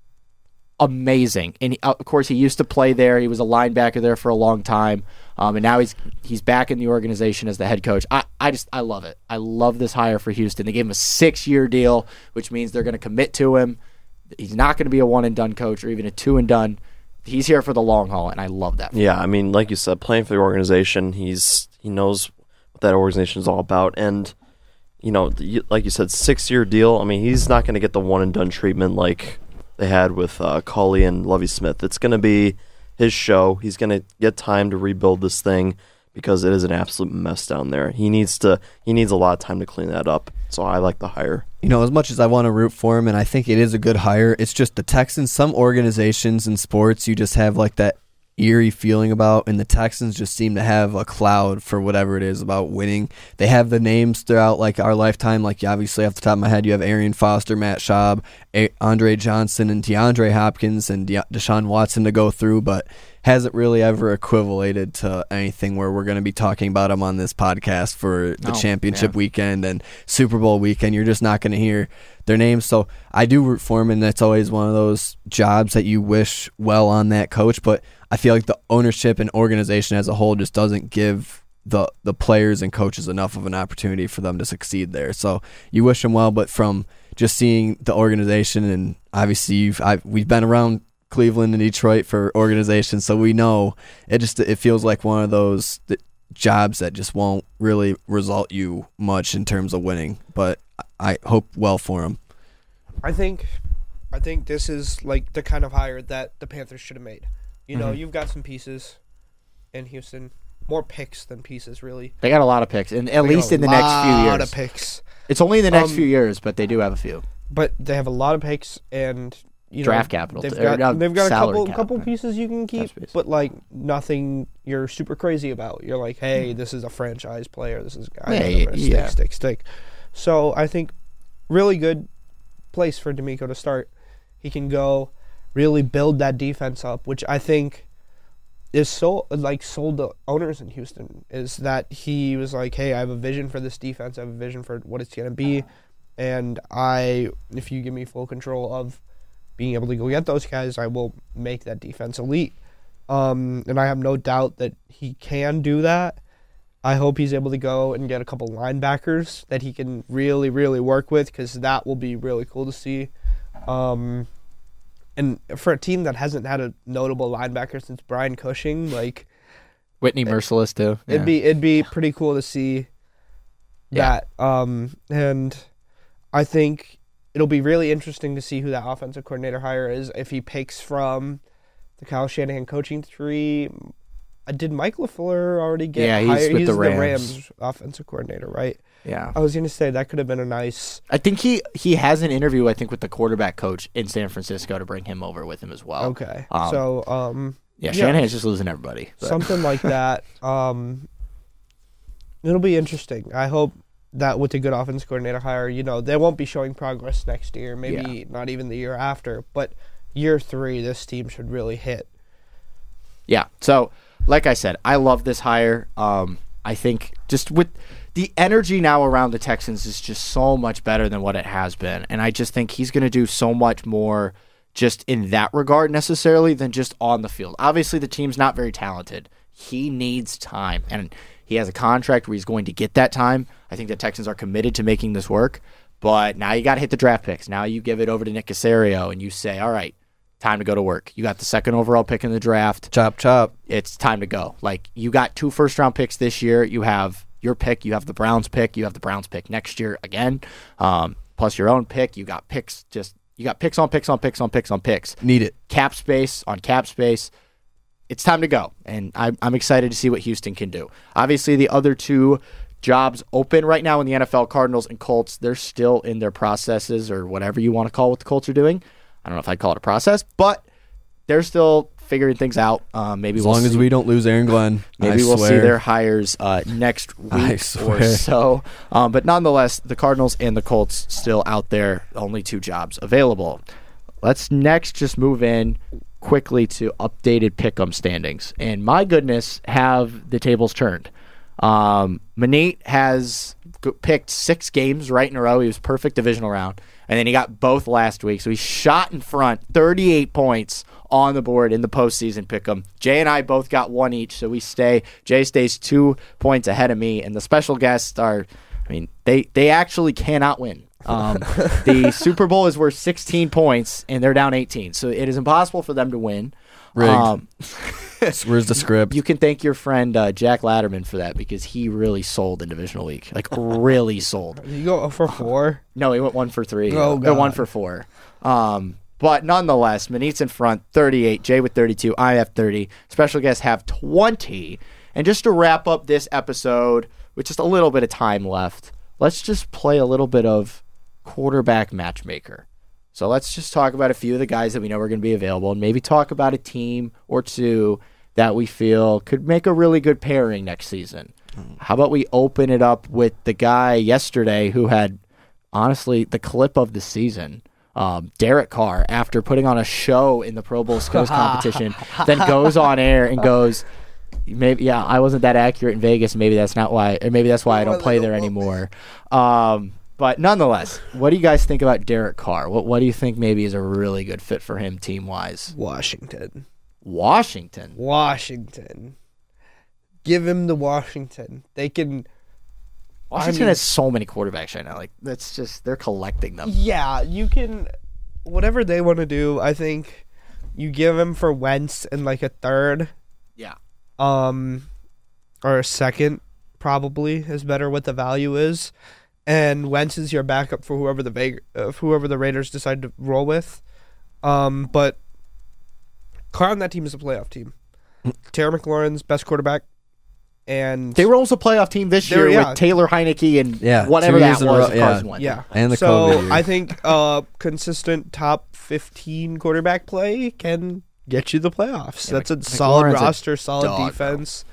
amazing. And he, of course, he used to play there. He was a linebacker there for a long time, um, and now he's he's back in the organization as the head coach. I, I just I love it. I love this hire for Houston. They gave him a six year deal, which means they're going to commit to him. He's not going to be a one and done coach or even a two and done. He's here for the long haul, and I love that. Yeah, I mean, like you said, playing for the organization, he's he knows what that organization is all about, and you know, like you said, six year deal. I mean, he's not going to get the one and done treatment like they had with uh, Culley and Lovie Smith. It's going to be his show. He's going to get time to rebuild this thing because it is an absolute mess down there. He needs to he needs a lot of time to clean that up. So I like the hire. you know, as much as I want to root for him, and I think it is a good hire, it's just the Texans. Some organizations in sports, you just have like that eerie feeling about, and the Texans just seem to have a cloud for whatever it is about winning. They have the names throughout like our lifetime, like you obviously off the top of my head, you have Arian Foster, Matt Schaub, A- Andre Johnson, and DeAndre Hopkins and De- Deshaun Watson to go through, but hasn't really ever equivalated to anything where we're going to be talking about them on this podcast for the No, championship yeah. weekend and Super Bowl weekend. You're just not going to hear their names. So I do root for him, and that's always one of those jobs that you wish well on that coach. But I feel like the ownership and organization as a whole just doesn't give the the players and coaches enough of an opportunity for them to succeed there. So you wish them well, but from just seeing the organization and obviously you've I, we've been around Cleveland and Detroit for organizations, so we know it just it feels like one of those th- jobs that just won't really result you much in terms of winning. But I hope well for him. I think, I think this is like the kind of hire that the Panthers should have made. You know, Mhm. you've got some pieces in Houston, more picks than pieces, really. They got a lot of picks, and at They least in the next few years. A lot of picks, It's only in the next Um, few years, but they do have a few. but they have a lot of picks and you know, Draft capital, They've or got not they've got a couple cap, couple pieces you can keep, but like nothing you're super crazy about. You're like, hey, Hmm. this is a franchise player. This is a guy. Yeah, yeah, gonna yeah. Stick, stick, stick. So I think really good place for DeMeco to start. He can go really build that defense up, which I think is so like sold the owners in Houston is that he was like, hey, I have a vision for this defense. I have a vision for what it's gonna be, and I, if you give me full control of being able to go get those guys, I will make that defense elite. Um, and I have no doubt that he can do that. I hope he's able to go and get a couple linebackers that he can really, really work with because that will be really cool to see. Um, and for a team that hasn't had a notable linebacker since Brian Cushing, like Whitney Mercilus too. it'd be it'd be pretty cool to see Yeah. that. Um, and I think it'll be really interesting to see who that offensive coordinator hire is. If he picks from the Kyle Shanahan coaching tree, did Mike LaFleur already get Yeah, he's hired? with he's the Rams. offensive coordinator, right? Yeah. I was gonna say that could have been a nice. I think he he has an interview. I think with the quarterback coach in San Francisco to bring him over with him as well. Okay, um, so um, Yeah, Yeah. Shanahan's just losing everybody. but- something like that. Um, it'll be interesting. I hope that with a good offense coordinator hire, you know, they won't be showing progress next year, maybe not even the year after, but year three, this team should really hit. Yeah. So, like I said, I love this hire. Um, I think just with the energy now around the Texans is just so much better than what it has been, and I just think he's going to do so much more just in that regard necessarily than just on the field. Obviously, the team's not very talented. He needs time, and he has a contract where he's going to get that time. I think the Texans are committed to making this work. But now you got to hit the draft picks. Now you give it over to Nick Caserio, and you say, "All right, time to go to work." You got the second overall pick in the draft Chop chop. it's time to go. Like you got two first round picks this year. You have your pick. You have the Browns pick. You have the Browns pick next year again. Um, plus your own pick. You got picks. Just you got picks on picks on picks on picks on picks. Need it. Cap space on cap space. It's time to go, and I'm I'm excited to see what Houston can do. Obviously, the other two jobs open right now in the NFL, Cardinals and Colts. They're still in their processes or whatever you want to call what the Colts are doing. I don't know if I'd call it a process, but they're still figuring things out. Um, maybe As we'll long as we don't lose Aaron Glenn. Maybe I we'll see their hires uh, next week or so. Um, but nonetheless, the Cardinals and the Colts still out there. Only two jobs available. Let's next just move in quickly to updated pick'em standings. And my goodness, have the tables turned. Um, Manit has g- picked six games right in a row. He was perfect divisional round, and then he got both last week. So he shot in front, 38 points on the board in the postseason pick'em. Jay and I both got one each, so we stay. Jay stays two points ahead of me, and the special guests are. I mean, they they actually cannot win. Um, the Super Bowl is worth 16 points, and they're down 18, so it is impossible for them to win. Um, Where's the script? you can thank your friend uh, Jack Latterman for that because he really sold in divisional week, like really sold. You go for four. No, he went one for three. Oh, or one for four. Um, but nonetheless, Manit's in front, 38. Jay with 32. I have 30. Special guests have 20. And just to wrap up this episode with just a little bit of time left, let's just play a little bit of quarterback matchmaker. So let's just talk about a few of the guys that we know are going to be available and maybe talk about a team or two that we feel could make a really good pairing next season. Hmm. How about we open it up with the guy yesterday who had honestly the clip of the season. Um, Derek Carr, after putting on a show in the Pro Bowl skills competition, then goes on air and goes, "Maybe yeah, I wasn't that accurate in Vegas. Maybe that's not why, or maybe that's why I don't play there anymore." Um, but nonetheless, what do you guys think about Derek Carr? What What do you think maybe is a really good fit for him team wise? Washington. Washington. Washington. Give him the Washington. They can. Washington mean- has so many quarterbacks right now. Like that's just they're collecting them. Yeah, you can. Whatever they want to do, I think you give him for Wentz and like a third, Yeah. um, or a second, probably is better what the value is, and Wentz is your backup for whoever the Veg- uh, whoever the Raiders decide to roll with. Um, but Carr on that team is a playoff team. Terry McLaurin's best quarterback, and They were also a playoff team this year yeah. with Taylor Heinicke and Yeah, whatever that years in a was. row, yeah. Yeah. And the so COVID year. I think uh, consistent top fifteen quarterback play can get you the playoffs. Yeah, That's a Mc- solid McLaurin's a roster, solid dog, bro. defense.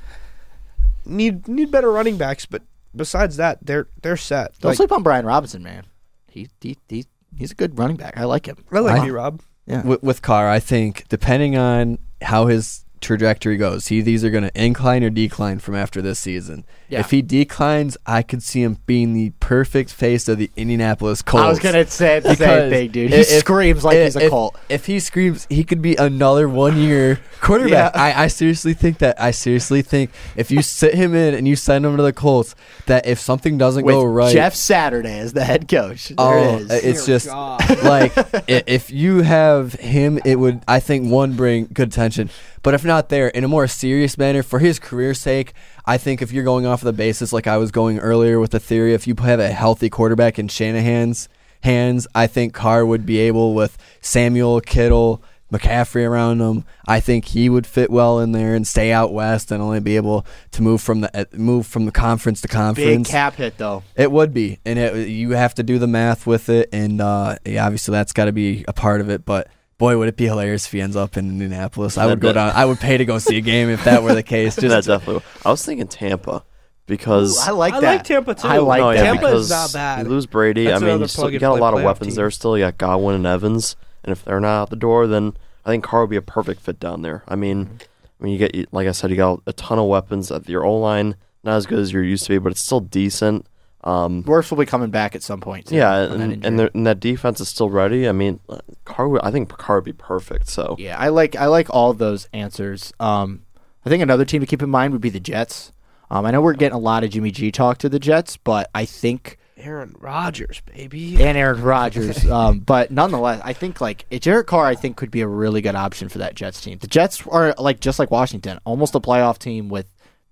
Need need better running backs, but besides that, they're they're set. Don't Like, sleep on Brian Robinson, man. He, he, he he's a good running back. I like him. I like I- you, Rob. Yeah. with, with Carr, I think depending on how his trajectory goes, he's either going to incline or decline from after this season. Yeah. If he declines, I could see him being the perfect face of the Indianapolis Colts. I was gonna say the same thing, dude. He if- screams like if, he's a if- cult. If he screams, he could be another one-year quarterback. Yeah. I, I seriously think that. I seriously think if you sit him in and you send him to the Colts, that if something doesn't With go right, Jeff Saturday is the head coach. There Oh, it is. it's Dear just God. like if you have him, it would I think one bring good attention. But if not there, in a more serious manner, for his career's sake, I think if you're going off of the basis like I was going earlier with the theory, if you have a healthy quarterback in Shanahan's hands, I think Carr would be able with Samuel Kittle. McCaffrey around him, I think he would fit well in there and stay out west and only be able to move from the uh, move from the conference to conference. Big cap hit though. It would be, and it, you have to do the math with it, and uh, yeah, obviously that's got to be a part of it. But boy, would it be hilarious if he ends up in Indianapolis? I would go down. I would pay to go see a game if that were the case. that definitely. I was thinking Tampa because I like I that. like Tampa, too. I like no, that. yeah, Tampa is because not bad. You lose Brady. That's I mean, you, still, you got a lot of weapons team. there still. You got Godwin and Evans, and if they're not out the door, then I think Carr would be a perfect fit down there. I mean, I mean, you get like I said, you got a ton of weapons. At your O line not as good as you're used to be, but it's still decent. Um, Worst will be coming back at some point. Too, yeah, from that and and, the- and that defense is still ready. I mean, Carr. Would, I think Carr would be perfect. So Yeah, I like I like all of those answers. Um, I think another team to keep in mind would be the Jets. Um, I know we're getting a lot of Jimmy G talk to the Jets, but I think Aaron Rodgers, baby. and Aaron Rodgers. um, but nonetheless, I think like Jared Carr, I think could be a really good option for that Jets team. The Jets are like just like Washington, almost a playoff team with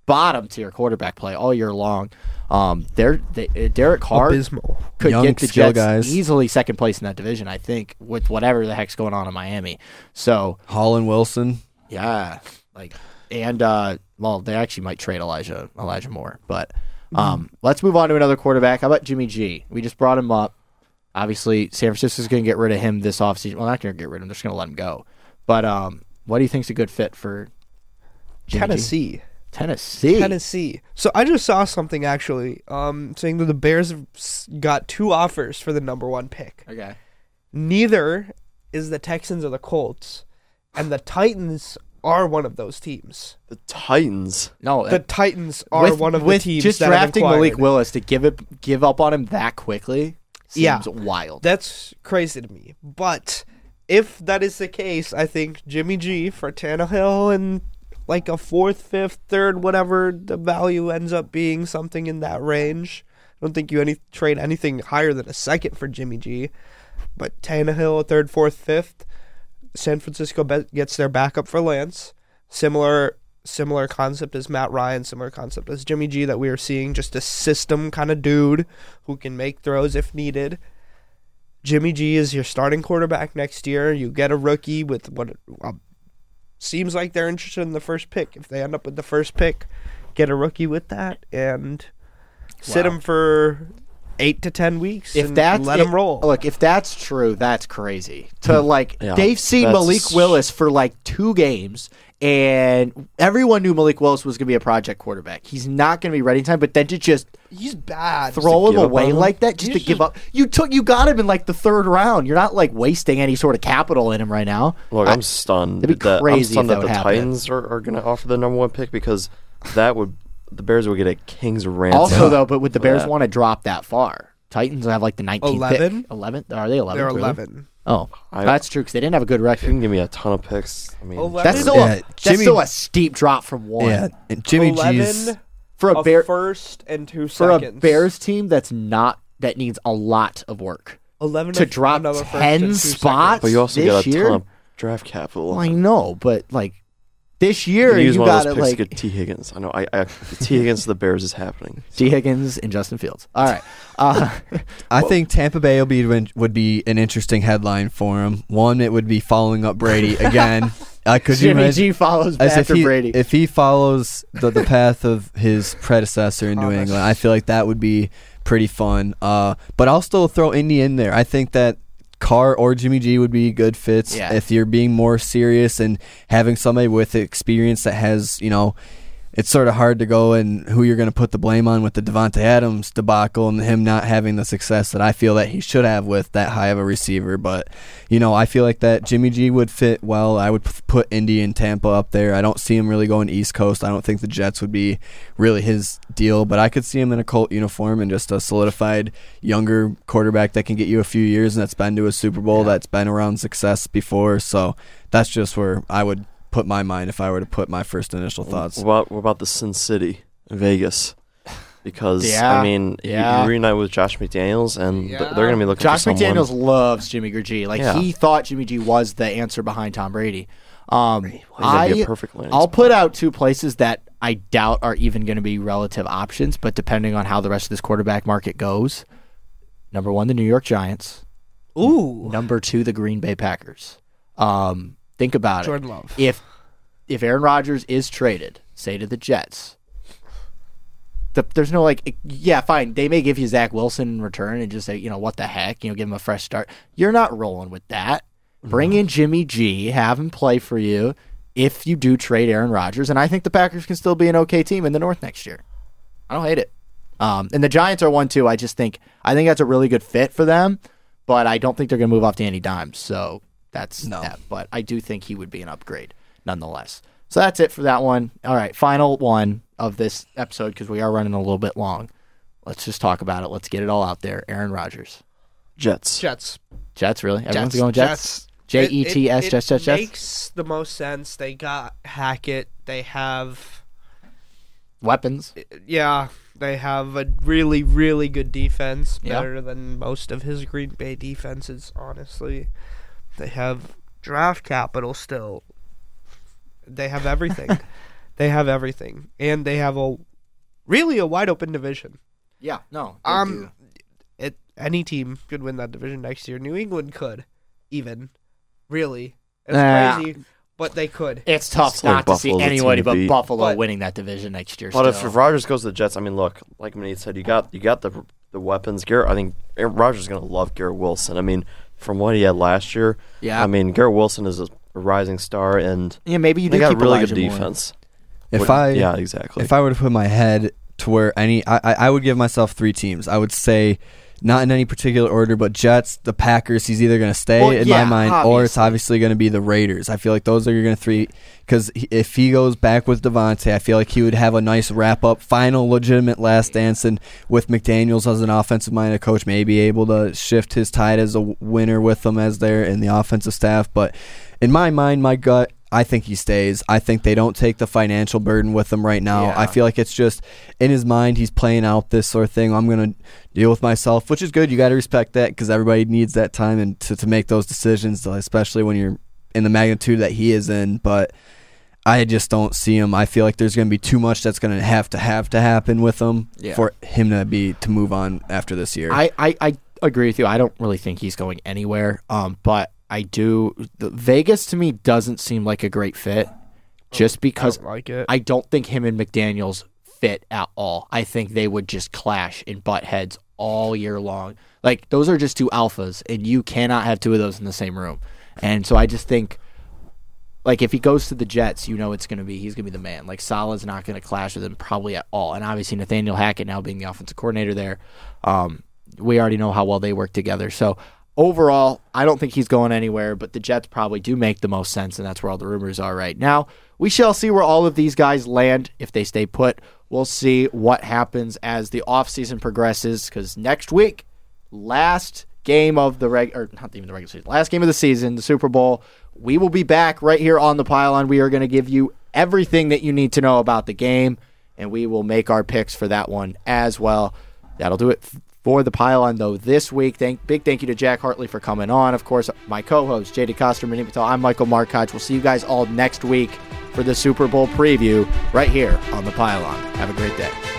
bottom tier quarterback play all year long. Um, they're, they, uh, Derek Carr Abysmal. could Young get the Jets guys. easily second place in that division. I think with whatever the heck's going on in Miami. So Hall and Wilson. yeah, like and uh, well, they actually might trade Elijah Elijah Moore, but um, let's move on to another quarterback. How about Jimmy G? We just brought him up. Obviously, San Francisco's going to get rid of him this offseason. Well, not going to get rid of him; they're just going to let him go. But um, what do you think's a good fit for Jimmy G? Tennessee. Tennessee. Tennessee. So I just saw something actually, um, saying that the Bears have got two offers for the number one pick. Okay. Neither is the Texans or the Colts, and the Titans are one of those teams. the Titans. No, The Titans are with, one of with the teams just that have drafting Malik. Willis to give it give up on him that quickly. Seems Yeah. wild. That's crazy to me. But if that is the case, I think Jimmy G for Tannehill and like a fourth, fifth, third, whatever the value ends up being, something in that range. I don't think you any trade anything higher than a second for Jimmy G. But Tannehill, a third, fourth, fifth. San Francisco be- gets their backup for Lance. Similar similar concept as Matt Ryan, similar concept as Jimmy G that we are seeing, just a system kind of dude who can make throws if needed. Jimmy G is your starting quarterback next year. You get a rookie with what uh, seems like they're interested in the first pick. If they end up with the first pick, get a rookie with that and sit Wow. him for eight to ten weeks. if and that's let if- him roll. Look, if that's true, that's crazy. To hmm. like, Yeah, they've seen that's- Malik Willis for like two games, and everyone knew Malik Willis was going to be a project quarterback. He's not going to be ready in time, but then to just He's bad. throw him away him? like that, just to He's give up. You took, you got him in like the third round. You're not like wasting any sort of capital in him right now. Look, I- I'm stunned. It'd be that, crazy I'm if stunned that that, the happen. Titans are, are going to offer the number one pick because that would the Bears would get a king's ransom. also though, but would the oh, Bears Yeah. want to drop that far? Titans have like the 19th 11? pick. 11? Are they 11? They're really? eleven. Oh, I- that's true because they didn't have a good If you record. can give me a ton of picks, I mean, Eleven? That's still Yeah, a that's Jimmy- still a steep drop from one. Yeah, and Jimmy G's. Eleven for a a bear first and two for a seconds. Bears team that's not that needs a lot of work eleven to of- drop another first ten and two spots. but you also this get a year? ton of draft capital. Well, I know, but like This year You use you got those to picks like get Tee Higgins. I know. I, I Tee Higgins to the Bears is happening. Tee Higgins and Justin Fields. All right. Uh, I think Tampa Bay will be would be an interesting headline for him. One, it would be following up Brady again. Uh, could you Jimmy imagine? G follows As back if after he, Brady. if he follows the, the path of his predecessor in New England, I feel like that would be pretty fun. Uh, but I'll still throw Indy in there. I think that Carr or Jimmy G would be good fits Yeah. if you're being more serious and having somebody with experience that has, you know, it's sort of hard to go and who you're going to put the blame on with the Davante Adams debacle and him not having the success that I feel that he should have with that high of a receiver. But you know, I feel like that Jimmy G would fit well. I would put Indy and Tampa up there. I don't see him really going East Coast. I don't think the Jets would be really his deal, but I could see him in a Colt uniform and just a solidified younger quarterback that can get you a few years and that's been to a Super Bowl, that's been around success before. So that's just where I would put my mind if I were to put my first initial thoughts. What about, what about the Sin City, Vegas? Because Yeah, I mean, you- yeah. you reunite with Josh McDaniels, and th- they're going to be looking Josh for someone. McDaniels loves Jimmy G. Like Yeah. he thought Jimmy G was the answer behind Tom Brady. Um, Well, he's gonna be a I perfect landing I'll spot. put out two places that I doubt are even going to be relative options, but depending on how the rest of this quarterback market goes, number one, the New York Giants. Ooh, Number two, the Green Bay Packers. Um, think about it. Jordan Love. If if Aaron Rodgers is traded, say to the Jets, the, there's no like, yeah, fine. They may give you Zach Wilson in return and just say, you know, what the heck, you know, give him a fresh start. You're not rolling with that. Bring in Jimmy G, have him play for you. If you do trade Aaron Rodgers, and I think the Packers can still be an okay team in the North next year. I don't hate it. Um, and the Giants are one too. I just think I think that's a really good fit for them, but I don't think they're going to move off Danny Dimes. So that's No. that. But I do think he would be an upgrade nonetheless. So that's it for that one. All right, final one of this episode because we are running a little bit long. Let's just talk about it. Let's get it all out there. Aaron Rodgers, Jets. Jets. Jets, really? Everyone's Jets. going Jets. J E T S, It- it- Jets, Jets, it Jets. Makes the most sense. They got Hackett. They have, Weapons. yeah, they have a really, really good defense. Yeah. Better than most of his Green Bay defenses, honestly. They have draft capital still. They have everything. they have everything, and they have a really a wide open division. Yeah, no. Um, do. it any team could win that division next year. New England could, even, really. It's Nah. crazy, but they could. it's tough It's like not to see Buffalo's the anybody to but beat. Buffalo But- winning that division next year. But if, still. if Rodgers goes to the Jets, I mean, look, like Manit said, you got you got the the weapons. Garrett, I think Rodgers is going to love Garrett Wilson. I mean, from what he had last year, yeah, I mean, Garrett Wilson is a rising star, and yeah, maybe you do they got keep really Elijah good Moore. defense. If What- I yeah, exactly. If I were to put my head to where any, I, I I would give myself three teams. I would say, not in any particular order, but Jets, the Packers. He's either going to stay Well, in yeah, my mind, or it's obviously. obviously going to be the Raiders. I feel like those are going to three. Because if he goes back with Davante, I feel like he would have a nice wrap up, final legitimate last dance, and with McDaniels as an offensive minded coach, maybe able to shift his tide as a winner with them as they're in the offensive staff. But in my mind, my gut. I think he stays. I think they don't take the financial burden with him right now. Yeah. I feel like it's just in his mind he's playing out this sort of thing. I'm gonna deal with myself, which is good. You got to respect that because everybody needs that time and to, to make those decisions, especially when you're in the magnitude that he is in. But I just don't see him. I feel like there's going to be too much that's going to have to have to happen with him Yeah. for him to be to move on after this year. I, I, I agree with you. I don't really think he's going anywhere. Um, but I do. The, Vegas to me doesn't seem like a great fit, just I because don't like it. I don't think him and McDaniels fit at all. I think they would just clash and butt heads all year long. Like those are just two alphas, and you cannot have two of those in the same room. And so I just think, like if he goes to the Jets, you know it's going to be he's going to be the man. Like Salah's not going to clash with him probably at all. And obviously Nathaniel Hackett now being the offensive coordinator there, um, we already know how well they work together. So overall, I don't think he's going anywhere, but the Jets probably do make the most sense, and that's where all the rumors are right now. We shall see where all of these guys land if they stay put. We'll see what happens as the offseason progresses because next week, last game of the reg or not even the regular season, last game of the season, the Super Bowl. We will be back right here on the pylon. We are going to give you everything that you need to know about the game, and we will make our picks for that one as well. That'll do it for the pylon though this week. Thank big thank you to Jack Hartley for coming on. Of course, my co-host Jay Decoster, Manny Patel. I'm Michael Markoch. We'll see you guys all next week for the Super Bowl preview right here on the pylon. Have a great day.